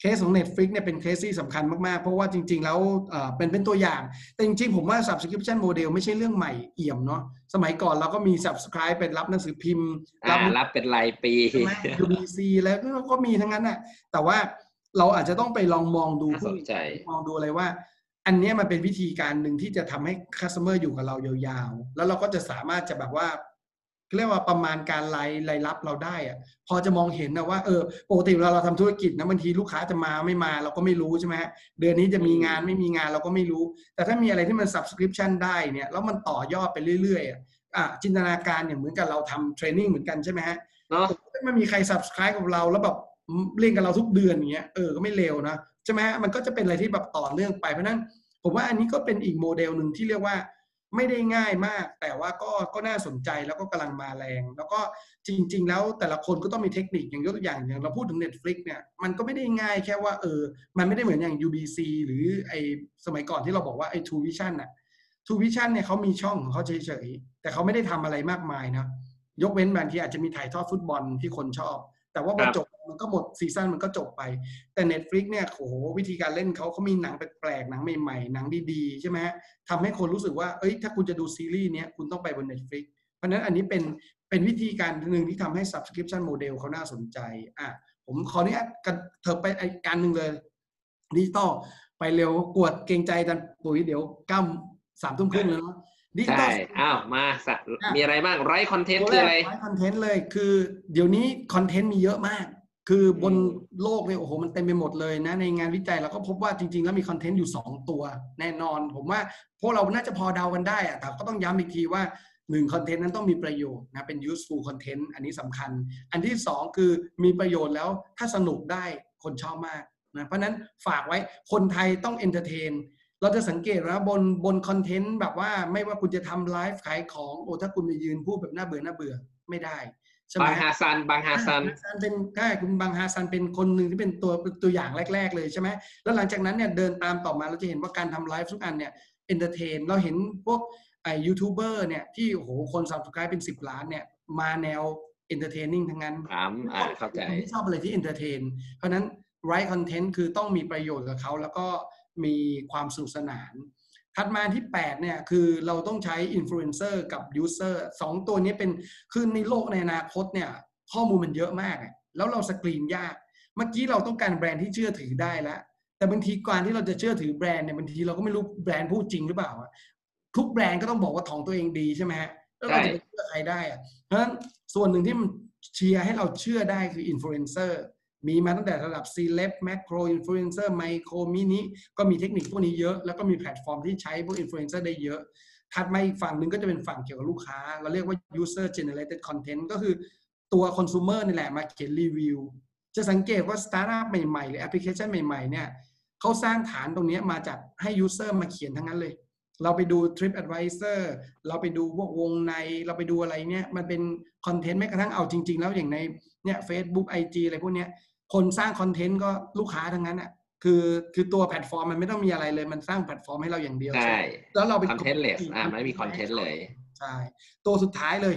เคสของ Netflix เนี่ยเป็นเคสที่สำคัญมากๆ เพราะว่าจริง ๆ แล้วเอ่อเป็นเป็นตัวอย่าง แต่จริง ๆ ผมว่า subscription model ไม่ใช่เรื่องใหม่เอี่ยมเนาะสมัยก่อนเราก็มี subscribe เป็นรับหนังสือพิมพ์อ่ารับเป็นรายปีใช่ไหม UBC แล้วก็ก็มีทั้งนั้นน่ะแต่ว่าเราอาจจะต้องไปลองมองดูน่าสนใจมองดูเลยว่า อันเนี้ยมันเป็นวิธีการหนึ่งที่จะทำให้ customer อยู่กับเรายาวๆ แล้วเราก็จะสามารถจะแบบว่า เรียกว่าประมาณการรายรายรับเราได้อะพอจะมองเห็นนะว่าเออปกติเวลาเราทำธุรกิจนะบางทีลูกค้าจะมาไม่มาเราก็ไม่รู้ใช่ไหมฮะเดือนนี้จะมีงานไม่มีงานเราก็ไม่รู้ แต่ถ้ามีอะไรที่มัน subscription ได้เนี่ยแล้วมันต่อยอดไปเรื่อยๆอะอะจินตนาการเนี่ยเหมือนกับเราทำเทรนนิ่งเหมือนกันใช่ไหมฮะเนาะถ้ามันมีใคร subscribe กับเราแล้วแบบเล่นกับเราทุกเดือนอย่างเงี้ยเออก็ไม่เลวนะใช่ไหมฮะมันก็จะเป็นอะไรที่แบบต่อเนื่องไปเพราะฉะนั้นผมว่าอันนี้ก็เป็นอีกโมเดลหนึ่งที่เรียกว่า ไม่ได้ง่ายมาก แต่ว่าก็ก็น่าสนใจแล้วก็กำลังมาแรง แล้วก็จริง ๆ แล้วแต่ละคนก็ต้องมีเทคนิคอย่างยกตัวอย่างอย่างเราพูดถึง Netflix เนี่ยมันก็ไม่ได้ง่ายแค่ว่าเออ มันไม่ได้เหมือนอย่าง UBC หรือไอสมัยก่อนที่เราบอกว่าไอ True Vision น่ะ True Vision เนี่ยเขามีช่องของเขาเฉยๆ แต่เขาไม่ได้ทำอะไรมากมายนะยกเว้นบางทีอาจจะมีถ่ายทอดฟุตบอลที่คนชอบ แต่ว่าพอครับจบ มันก็หมดซีซั่นมันก็จบไป แต่ Netflix เนี่ยโหวิธีการเล่นเขาเขามีหนังแปลกๆหนังใหม่ๆ หนังดีๆ ใช่ไหมฮะทำให้คนรู้สึกว่าเอ้ยถ้าคุณจะดูซีรีส์เนี้ยคุณต้องไปบน Netflix เพราะฉะนั้นอันนี้เป็นเป็นวิธีการหนึ่งที่ทำให้ subscription model เขาน่าสนใจอะผมขออนุญาตกันเถิบไปอีกการหนึ่งเลยดิจิตอลไปเร็วกวดเกรงใจจันปุ๋ยเดี๋ยวเก้าสามทุ่มครึ่งแล้วเนาะดิจิตอใช่ลอ้าวมาสักอะมีอะไรบ้างไรคอนเทนต์ตัวคือแรอะไรกคอนเทนต์เลยคือ เดี๋ยวนี้คอนเทนต์มีเยอะมาก คือบนโลกเนี่ยโอ้โหมันเต็มไปหมดเลยนะในงานวิจัยเราก็พบว่าจริง ๆ แล้วมีคอนเทนต์อยู่ 2 ตัว แน่นอน ผมว่าพวกเราน่าจะพอเดากันได้อะแต่ก็ต้องย้ำอีกทีว่าหนึ่งคอนเทนต์นั้นต้องมีประโยชน์นะเป็น useful content อันนี้สำคัญ อันที่สองคือมีประโยชน์แล้วถ้าสนุกได้คนชอบมากนะเพราะนั้นฝากไว้คนไทยต้อง entertain เราจะสังเกตนะบนบนคอนเทนต์แบบว่าไม่ว่าคุณจะทำไลฟ์ขายของโอ้ถ้าคุณไปยืนพูดแบบน่าเบื่อน่าเบื่อไม่ได้ บังฮาซันบังฮาซันบังฮาซันเป็นใช่คุณบังฮาซันเป็นคนหนึ่งที่เป็นตัวเป็นตัวอย่างแรก ๆ เลยใช่ไหมแล้วหลังจากนั้นเนี่ยเดินตามต่อมาเราจะเห็นว่าการทำไลฟ์ทุกอันเนี่ย entertain เราเห็นพวกไอยูทูบเบอร์เนี่ยที่โอ้โหคน subscribe เป็น 10 ล้านเนี่ยมาแนว entertaining ทั้งนั้นถามอ่าเข้าใจคนที่ชอบอะไรที่ entertain เพราะฉะนั้น right content คือต้องมีประโยชน์กับเขาแล้วก็มีความสนุกสนาน ถัดมาที่ 8 เนี่ย คือเราต้องใช้อินฟลูเอนเซอร์กับ user สองตัวนี้เป็น คือในโลกในอนาคตเนี่ย ข้อมูลมันเยอะมากอะแล้วเราสกรีนยาก เมื่อกี้เราต้องการแบรนด์ที่เชื่อถือได้แล้ว แต่บางทีการที่เราจะเชื่อถือแบรนด์เนี่ยบางทีเราก็ไม่รู้แบรนด์พูดจริงหรือเปล่า ทุกแบรนด์ก็ต้องบอกว่าของตัวเองดีใช่ไหมฮะ แล้วเราจะไปเชื่อใครได้อะเพราะฉะนั้นส่วนหนึ่งที่มันเชียร์ให้เราเชื่อได้คืออินฟลูเอนเซอร์ มีมาตั้งแต่ระดับ C l e b Macro Influencer Micro Mini ก็มีเทคนิคพวกนี้เยอะ แล้วก็มีแพลตฟอร์มที่ใช้พวกอินฟลูเอนเซอร์ได้เยอะ ถัดมาอีกฝั่งหนึ่งก็จะเป็นฝั่งเกี่ยวกับลูกค้า เราเรียกว่า user generated content ก็คือตัว consumer นี่แหละมาเขียนรีวิว จะสังเกตว่าสตาร์ทอัพใหม่ๆ หรือแอปพลิเคชันใหม่ๆ เนี่ยเขาสร้างฐานตรงนี้มาจากให้ user มาเขียนทั้งนั้นเลย เราไปดู Trip Advisor เราไปดูพวกวงใน เราไปดูอะไรเนี่ย มันเป็นคอนเทนต์แม้กระทั่งเอาจริง ๆ แล้วอย่างในเนี่ย Facebook IG อะไรพวกเนี้ย คนสร้างคอนเทนต์ก็ลูกค้าทั้งนั้นอะคือคือตัวแพลตฟอร์มมันไม่ต้องมีอะไรเลยมันสร้างแพลตฟอร์มให้เราอย่างเดียวใช่แล้วเราไป contentless อ่าไม่มีคอนเทนต์เลยใช่ตัวสุดท้ายเลย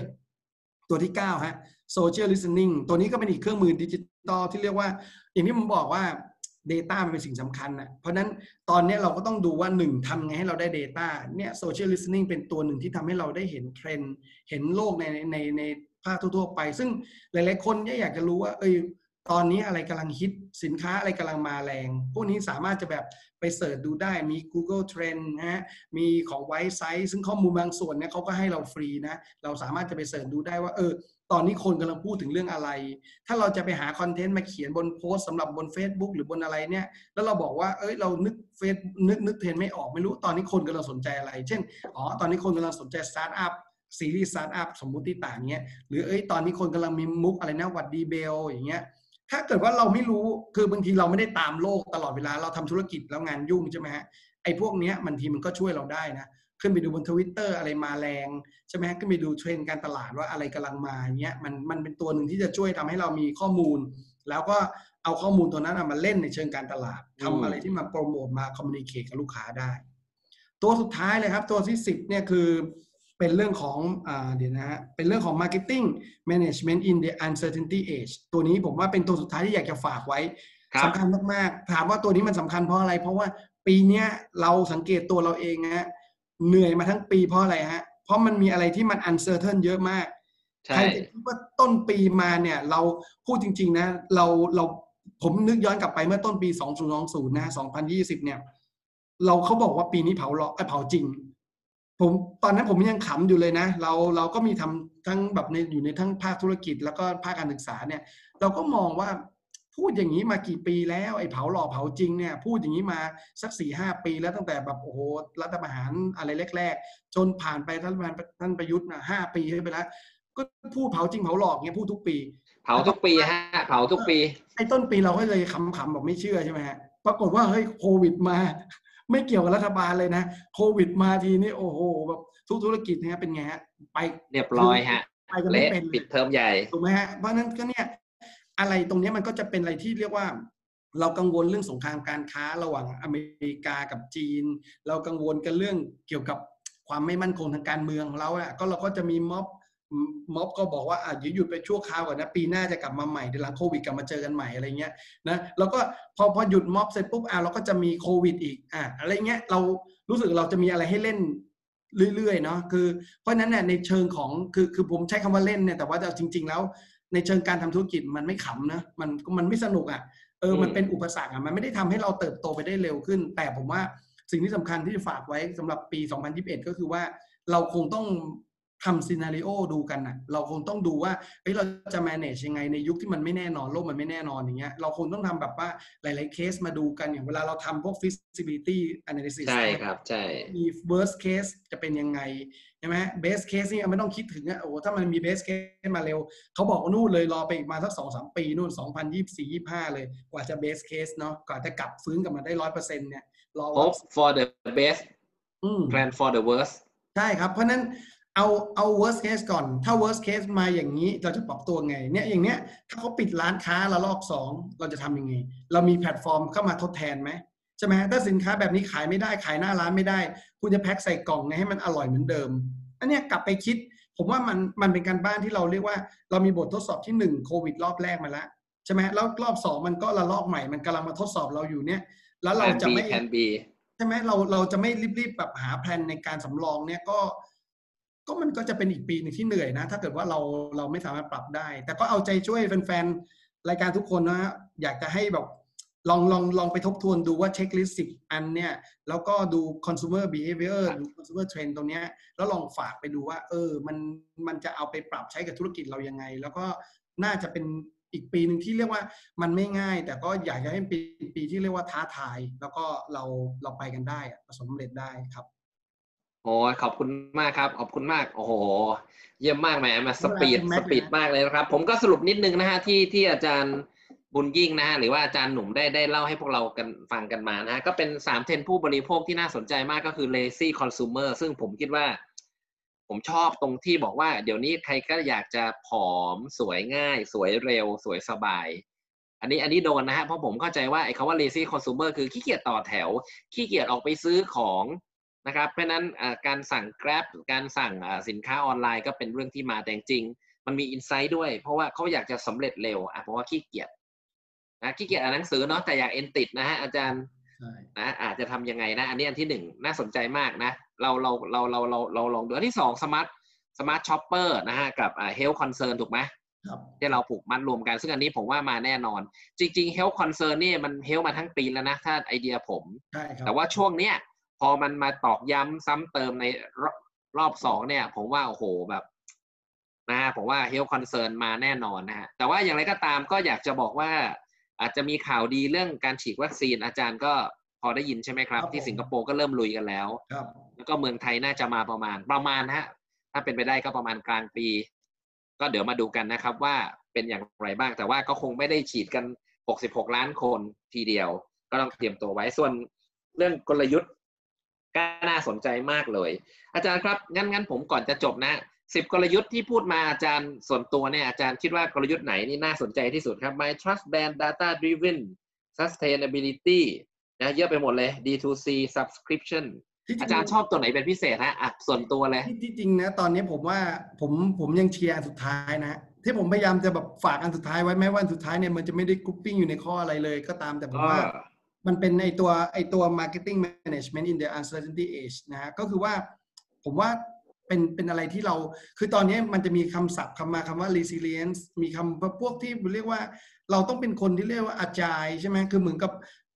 ตัวที่9ฮะ social listening ตัวนี้ก็เป็นอีกเครื่องมือดิจิตอลที่เรียกว่า อย่างที่ผมบอกว่า Data มันเป็นสิ่งสำคัญนะเพราะฉะนั้นตอนนี้เราก็ต้องดูว่าหนึ่งทำไงให้เราได้ Data เนี่ย social listening เป็นตัวหนึ่งที่ทำให้เราได้เห็นเทรนด์เห็นโลกในในในภาคทั่วๆไป ซึ่งหลาย ๆ คนเนี่ยอยากจะรู้ว่า เอย ตอนนี้อะไรกำลังฮิตสินค้าอะไรกำลังมาแรง พวกนี้สามารถจะแบบไป search ดูได้มี Google Trend นะฮะมีของ Wisesight ซึ่งข้อมูลบางส่วนเนี่ยเขาก็ให้เราฟรีนะเราสามารถจะไป search ดูได้ว่าเออตอนนี้คนกำลังพูดถึงเรื่องอะไร ถ้าเราจะไปหาคอนเทนต์มาเขียนบนโพสต์สำหรับบน Facebook หรือบนอะไรเนี่ย แล้วเราบอกว่า เอ้ย เรานึกเฟซนึกนึกเทรนด์ไม่ออกไม่รู้ ตอนนี้คนกำลังสนใจอะไร เช่น อ๋อ ตอนนี้คนกำลังสนใจสตาร์ทอัพซีรีส์สตาร์ทอัพสมมุติต่างเงี้ย หรือ เอ้ย ตอนนี้คนกำลังมีมุกอะไรนะวัดดีเบลอย่างเงี้ย ถ้าเกิดว่าเราไม่รู้คือบางทีเราไม่ได้ตามโลกตลอดเวลาเราทำธุรกิจแล้วงานยุ่งใช่ไหมฮะไอ้พวกเนี้ยบางทีมันก็ช่วยเราได้นะขึ้นไปดูบนทวิตเตอร์อะไรมาแรงใช่ไหมขึ้นไปดูเทรนด์การตลาดว่าอะไรกำลังมาเงี้ยมันมันเป็นตัวหนึ่งที่จะช่วยทำให้เรามีข้อมูล แล้วก็เอาข้อมูลตัวนั้นมาเล่นในเชิงการตลาดทำอะไรที่มาโปรโมทมา communicate กับลูกค้าได้ ตัวสุดท้ายเลยครับ ตัวที่สิบเนี่ยคือ เป็นเรื่องของอ่าเดี๋ยวนะฮะเป็นเรื่องของ marketing management in the uncertainty age ตัวนี้ผมว่าเป็นตัวสุดท้ายที่อยากจะฝากไว้ครับสำคัญมากๆ ถามว่าตัวนี้มันสำคัญเพราะอะไร เพราะว่าปีเนี้ยเราสังเกตตัวเราเองนะฮะเหนื่อยมาทั้งปีเพราะอะไรฮะ เพราะมันมีอะไรที่มัน uncertain เยอะมากใช่ใครจะคิดว่าต้นปีมาเนี่ย เราพูดจริง ๆ นะ เราเราผมนึกย้อนกลับไปเมื่อต้นปี 2020นะ2020 เนี่ย เราเขาบอกว่าปีนี้เผาหลอกเอ้ยเผาจริง ผมตอนนั้นผมยังขำอยู่เลยนะ เราเราก็มีทำทั้งแบบในอยู่ในทั้งภาคธุรกิจ แล้วก็ภาคการศึกษาเนี่ย เราก็มองว่าพูดอย่างนี้มากี่ปีแล้วไอ้เผาหล่อเผาจริงเนี่ยพูดอย่างนี้มาสักสี่ห้าปีแล้วตั้งแต่แบบโอ้โหรัฐประหารอะไรแรก ๆ จนผ่านไปท่านประธานท่านประยุทธ์นะห้าปีไปแล้วก็พูดเผาจริงเผาหลอกเงี้ยพูดทุกปี เผาทุกปีฮะเผาทุกปีไอ้ต้นปีเราก็เลยขำๆบอกไม่เชื่อใช่ไหมฮะปรากฏว่าเฮ้ยโควิดมา ไม่เกี่ยวกับรัฐบาลเลยนะโควิดมาทีนี้โอ้โหแบบทุกธุรกิจเนี่ยเป็นไงฮะไปเรียบร้อยฮะไปกันไม่เละเป็นเลปิดยเทอมใหญ่ถูกไหมฮะเพราะฉะนั้นก็เนี่ยอะไรตรงเนี้ยมันก็จะเป็นอะไรที่เรียกว่า เรากังวลเรื่องสงครามการค้าระหว่างอเมริกากับจีน เรากังวลกันเรื่องเกี่ยวกับความไม่มั่นคงทางการเมืองของเราอะก็เราก็จะมีม็อบ ม็อบก็บอกว่าอะเดี๋ยวหยุดไปชั่วคราวก่อนนะ ปีหน้าจะกลับมาใหม่เดี๋ยวหลังโควิดกลับมาเจอกันใหม่อะไรเงี้ยนะแล้วก็พอพอหยุดม็อบเสร็จปุ๊บอะเราก็จะมีโควิดอีกอะอะไรเงี้ยเรารู้สึกเราจะมีอะไรให้เล่นเรื่อยๆเนาะคือเพราะฉะนั้นเนี่ยในเชิงของคือคือผมใช้คำว่าเล่นเนี่ยแต่ว่าจริง ๆ แล้ว ในเชิงการทำธุรกิจมันไม่ขำนะมันมันไม่สนุกอะ่ะเอออืมมันเป็นอุปสรรคอะ่ะมันไม่ได้ทำให้เราเติบโตไปได้เร็วขึ้น แต่ผมว่าสิ่งที่สำคัญที่จะฝากไว้สำหรับปี 2021 ก็คือว่าเราคงต้อง ทำซีนารีโอดูกันนะเราคงต้องดูว่าเฮ้ยเราจะ manage ยังไงในยุคที่มันไม่แน่นอนโลกมันไม่แน่นอนอย่างเงี้ยเราคงต้องทำแบบว่าหลาย ๆ เคสมาดูกันอย่างเวลาเราทำพวก feasibility analysis ใช่ครับใช่มี worst case จะเป็นยังไงใช่ไหม best case นี่ไม่ต้องคิดถึงอะโอ้โหถ้ามันมี best case มาเร็ว เขาบอกว่านู่นเลยรอไปอีกมาสักสองสามปีนู่น 2024 25 เลยกว่าจะ best case เนาะกว่าจะกลับฟื้นกลับมาได้ร้อยเปอร์เซ็นต์เนี่ยรอ hope for the best อืม plan for the worst ใช่ครับ เพราะฉะนั้น เอาเอา worst case ก่อน ถ้า worst case มาอย่างนี้เราจะปรับตัวไง เนี่ยอย่างเนี้ยถ้าเขาปิดร้านค้าละลอกสองเราจะทำยังไง เรามีแพลตฟอร์มเข้ามาทดแทนไหมใช่ไหมถ้าสินค้าแบบนี้ขายไม่ได้ขายหน้าร้านไม่ได้ คุณจะแพ็คใส่กล่องไงให้มันอร่อยเหมือนเดิมอันเนี้ยกลับไปคิด ผมว่ามันมันเป็นการบ้านที่เราเรียกว่า เรามีบททดสอบที่หนึ่งโควิดรอบแรกมาแล้วใช่ไหมแล้วรอบสองมันก็ระลอกใหม่มันกำลังมาทดสอบเราอยู่เนี่ย แล้วเรา plan จะ B ไม่ plan B ใช่ไหมเราเราจะไม่รีบๆแบบหาแผนในการสำรองเนี่ยก็ ก็มันก็จะเป็นอีกปีหนึ่งที่เหนื่อยนะ ถ้าเกิดว่าเราเราไม่สามารถปรับได้ แต่ก็เอาใจช่วยแฟนๆ รายการทุกคนนะฮะอยากจะให้แบบลองลองลองไปทบทวนดูว่าเช็คลิสต์สิบอันเนี่ย แล้วก็ดู consumer behavior ดู consumer trend ตรงเนี้ย แล้วลองฝากไปดูว่า เออ มันมันจะเอาไปปรับใช้กับธุรกิจเรายังไง แล้วก็น่าจะเป็นอีกปีหนึ่งที่เรียกว่ามันไม่ง่าย แต่ก็อยากจะให้เป็นปีที่เรียกว่าท้าทาย แล้วก็เราเราไปกันได้ประสบความสำเร็จได้ครับ โอ้ยขอบคุณมากครับ ขอบคุณมาก โอ้โห เยี่ยมมากแหมมาสปีดเป็นแม็สกเลยนะปีดมากเลยนะครับ ผมก็สรุปนิดนึงนะฮะที่ที่อาจารย์บุญยิ่งนะฮะหรือว่าอาจารย์หนุ่มได้ได้เล่าให้พวกเรากันฟังกันมานะฮะก็เป็นสามเทรนด์ผู้บริโภคที่น่าสนใจมากก็คือ lazy consumer ซึ่งผมคิดว่า ผมชอบตรงที่บอกว่า เดี๋ยวนี้ใครก็อยากจะผอมสวยง่าย สวยเร็ว สวยสบาย อันนี้อันนี้โดนนะฮะเพราะผมเข้าใจว่าไอ้คำว่า lazy consumer คือขี้เกียจต่อแถว ขี้เกียจออกไปซื้อของ นะครับ เพราะฉะนั้นอ่าการสั่ง Grab การสั่งอ่าสินค้าออนไลน์ก็เป็นเรื่องที่มาแต่จริงๆมันมี insight ด้วย เพราะว่าเขาอยากจะสำเร็จเร็วอะเพราะว่าขี้เกียจนะขี้เกียจอ่านหนังสือเนาะแต่อยากเอ็นติดนะฮะอาจารย์ใช่นะอาจจะทำยังไงนะ อันนี้อันที่หนึ่งน่าสนใจมากนะ เราเราเราเราเราเราลองดูอันที่สอง smart smart shopper นะฮะกับอ่า health concern ถูกไหมครับที่เราผูกมัดรวมกัน ซึ่งอันนี้ผมว่ามาแน่นอน จริงๆ health concern นี่มัน health มาทั้งปีแล้วนะ ถ้าไอเดียผมใช่ครับแต่ว่าช่วงเนี้ย พอมันมาตอกย้ำซ้ำเติมในรอบรอบสองเนี่ย ผมว่าโอ้โหแบบนะฮะผมว่า health concern มาแน่นอนนะฮะแต่ว่าอย่างไรก็ตามก็อยากจะบอกว่า อาจจะมีข่าวดีเรื่องการฉีดวัคซีนอาจารย์ก็พอได้ยินใช่ไหมครับ ที่สิงคโปร์ก็เริ่มลุยกันแล้วครับแล้วก็เมืองไทยน่าจะมาประมาณประมาณฮะถ้าเป็นไปได้ก็ประมาณกลางปี ก็เดี๋ยวมาดูกันนะครับว่าเป็นอย่างไรบ้าง แต่ว่าก็คงไม่ได้ฉีดกัน 66 ล้านคนทีเดียว ก็ต้องเตรียมตัวไว้ส่วนเรื่องกลยุทธ์ ก็น่าสนใจมากเลย อาจารย์ครับงั้นงั้นผมก่อนจะจบนะสิบกลยุทธ์ที่พูดมาอาจารย์ส่วนตัวเนี่ยอาจารย์คิดว่ากลยุทธ์ไหนนี่น่าสนใจที่สุดครับ My Trust Brand Data Driven Sustainability นะเยอะไปหมดเลย D2C Subscription ที่จงอาจารย์ชอบตัวไหนเป็นพิเศษฮะอะส่วนตัวเลยที่ที่จริงนะ ตอนนี้ผมว่าผมผมยังเชียร์อันสุดท้ายนะ ที่ผมพยายามจะแบบฝากอันสุดท้ายไว้แม้ว่าอันสุดท้ายเนี่ยมันจะไม่ได้กรุ๊ปปิ้งอยู่ในข้ออะไรเลยก็ตามแต่ผมว่า มันเป็นไอตัวไอตัว marketing management in the uncertainty age นะฮะก็คือว่าผมว่าเป็นเป็นอะไรที่เราคือตอนนี้มันจะมีคำศัพท์คำมาคำว่า resilience มีคำพวกที่เรียกว่าเราต้องเป็นคนที่เรียกว่าอาจายใช่ไหมคือเหมือนกับ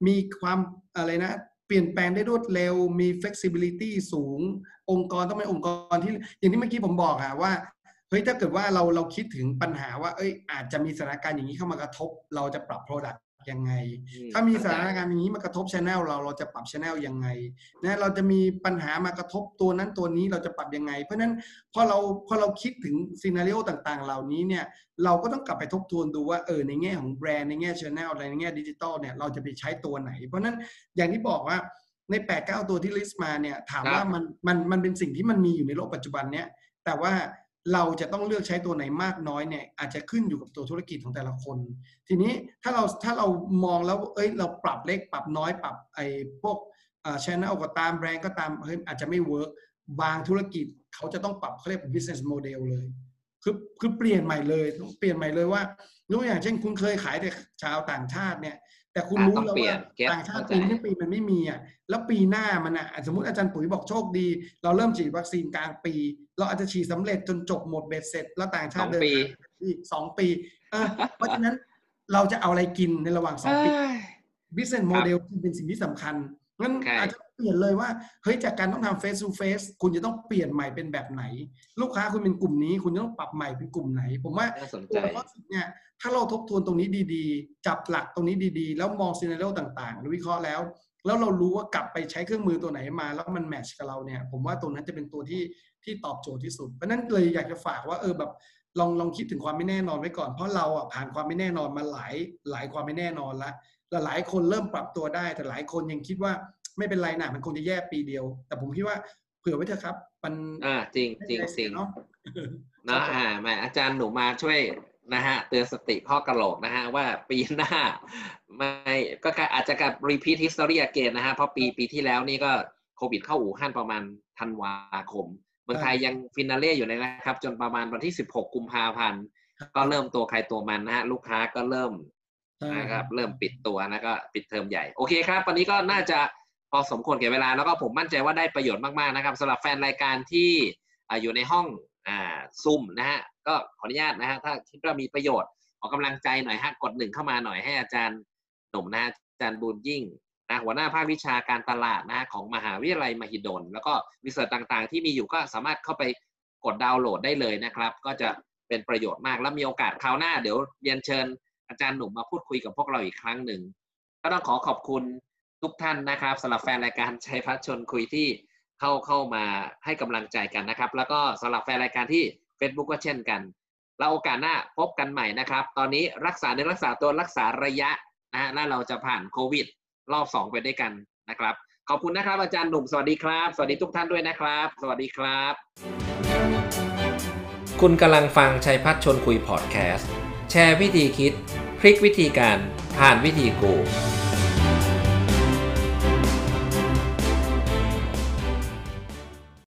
มีความอะไรนะ เปลี่ยนแปลงได้รวดเร็ว มี flexibility สูง องค์กรต้องเป็นองค์กรที่ อย่างที่เมื่อกี้ผมบอกอะว่าเฮ้ยถ้าเกิดว่าเราเราคิดถึงปัญหาว่า เอ้ยอาจจะมีสถานการณ์อย่างนี้เข้ามากระทบ เราจะปรับ product ยังไง ถ้ามีสถานการณ์อย่างนี้มากระทบ channel เราเราจะปรับ channel ยังไงนะเราจะมีปัญหามากระทบตัวนั้นตัวนี้เราจะปรับยังไง เพราะฉะนั้นพอเราพอเราคิดถึง scenario ต่างๆ เหล่านี้เนี่ยเราก็ต้องกลับไปทบทวนดูว่าเออในแง่ของแบรนด์ในแง่ channel อะไรในแง่ดิจิตอลเนี่ยเราจะไปใช้ตัวไหน เพราะฉะนั้นอย่างที่บอกว่าใน 8 ตัวที่ list มาเนี่ยถามว่ามันมันมันเป็นสิ่งที่มันมีอยู่ในโลกปัจจุบันเนี่ยแต่ว่า เราจะต้องเลือกใช้ตัวไหนมากน้อยเนี่ยอาจจะขึ้นอยู่กับตัวธุรกิจของแต่ละคน ทีนี้ถ้าเราถ้าเรามองแล้วเอ้ยเราปรับเล็กปรับน้อยปรับไอ้พวกอ่า channel ก็ตามแบรนด์ก็ตามเฮ้ยอาจจะไม่ work บางธุรกิจเขาจะต้องปรับเขาเรียก business model เลยคือคือเปลี่ยนใหม่เลยเปลี่ยนใหม่เลยว่ายกตัวอย่างเช่นคุณเคยขายแต่ชาวต่างชาติเนี่ย แต่คุณอะรู้ต้องแล้วเปลี่ยว่านเก็ตต่างชาติเข้าใจปีนี้ปีมันไม่มีอะแล้วปีหน้ามันอะสมมติอาจารย์ปุ๋ยบอกโชคดี เราเริ่มฉีดวัคซีนกลางปี เราอาจจะฉีดสำเร็จจนจบหมดเบ็ดเสร็จ แล้วต่างชาสอติงเดินปีอีกสองปีเออเพราะฉะนั้นเราจะเอาอะไรกินในระหว่างสองปี business model จึงเป็นสิ่งที่สำคัญงั้นโอเคอาจจะ เปลี่ยนเลยว่าเฮ้ยจากการต้องทำ face to face คุณจะต้องเปลี่ยนใหม่เป็นแบบไหน ลูกค้าคุณเป็นกลุ่มนี้ คุณจะต้องปรับใหม่เป็นกลุ่มไหน ผมว่าน่าสนตัใจวข้อสิบเนี่ยถ้าเราทบทวนตรงนี้ดีๆ จับหลักตรงนี้ดีๆ แล้วมองซีนารีโอต่างๆแล้ววิเคราะห์แล้ว แล้วเรารู้ว่ากลับไปใช้เครื่องมือตัวไหนมา แล้วมันแมทช์กับเราเนี่ยผมว่าตัวนั้นจะเป็นตัวที่ที่ตอบโจทย์ที่สุดเพราะฉะนั้นเลยอยากจะฝากว่าเออแบบลองลองคิดถึงความไม่แน่นอนไว้ก่อนเพราะเราอะผ่านความไม่แน่นอนมาหลายหลายความไม่แน่นอนละแล้วหลายคนเริ่มปรับตัวได้ แต่หลายคนยังคิดว่า ไม่เป็นไรนะมันคงจะแย่ปีเดียว แต่ผมคิดว่าเผื่อไว้เถอะครับ มันอ่าจริงจริงไม่จริเสีงยเนาะเนาะอ่าแหม่อาจารย์หนูมาช่วยนะฮะเตือนสติข้อกระโหลกนะฮะว่าปีหน้าไม่ก็อาจจะกับ repeat history again นะฮะเพราะปีปีที่แล้วนี่ก็โควิดเข้าอู่ฮั่นประมาณธันวาคมเมืองไทยยังฟินาเล่อยู่เลยนะครับ จนประมาณวันที่ 16 กุมภาพันธ์ก็เริ่มตัวใครตัวมันนะฮะลูกค้าก็เริ่มใช่นะครับเริ่มปิดตัวนะก็ปิดเทอมใหญ่ โอเคครับ วันนี้ก็น่าจะพ อสมควรแก่เวลาแล้วก็ผมมั่นใจว่าได้ประโยชน์มากๆนะครับสำหรับแฟนรายการที่ออยู่ในห้องอซุ่มนะฮะก็ขออนุญาตนะฮะถ้าคิดว่ามีประโยชน์ออกกำลังใจหน่อยฮะกดหนึ่งเข้ามาหน่อยให้อาจารย์หนุ่มนะฮะอาจารย์บุญยิ่งนะหัวหน้าภาควิชาการตลาดนะของมหาวิทยาลัยมหิดล แล้วก็วิสัยต่างๆ ที่มีอยู่ก็สามารถเข้าไปกดดาวน์โหลดได้เลยนะครับ ก็จะเป็นประโยชน์มากแล้วมีโอกาสคราวหน้าเดี๋ยวเรียนเชิญอาจารย์หนุ่มมาพูดคุยกับพวกเราอีกครั้งหนึ่งก็ต้องขอขอบคุณ ทุกท่านนะครับสำหรับแฟนรายการชัยพัฒชนคุยที่เข้าเข้ามาให้กำลังใจกันนะครับ แล้วก็สำหรับแฟนรายการที่ Facebook ก็เช่นกันแล้วโอกาสหน้าพบกันใหม่นะครับ ตอนนี้รักษาในรักษาตัวรักษาระยะนะฮะแล้วเราจะผ่านโควิด รอบสองไปด้วยกันนะครับ ขอบคุณนะครับอาจารย์หนุ่มสวัสดีครับ สวัสดีทุกท่านด้วยนะครับ สวัสดีครับ คุณกำลังฟังชัยพัฒชนคุยพอดแคสต์แชร์วิธีคิด พลิกวิธีการผ่านวิธีกู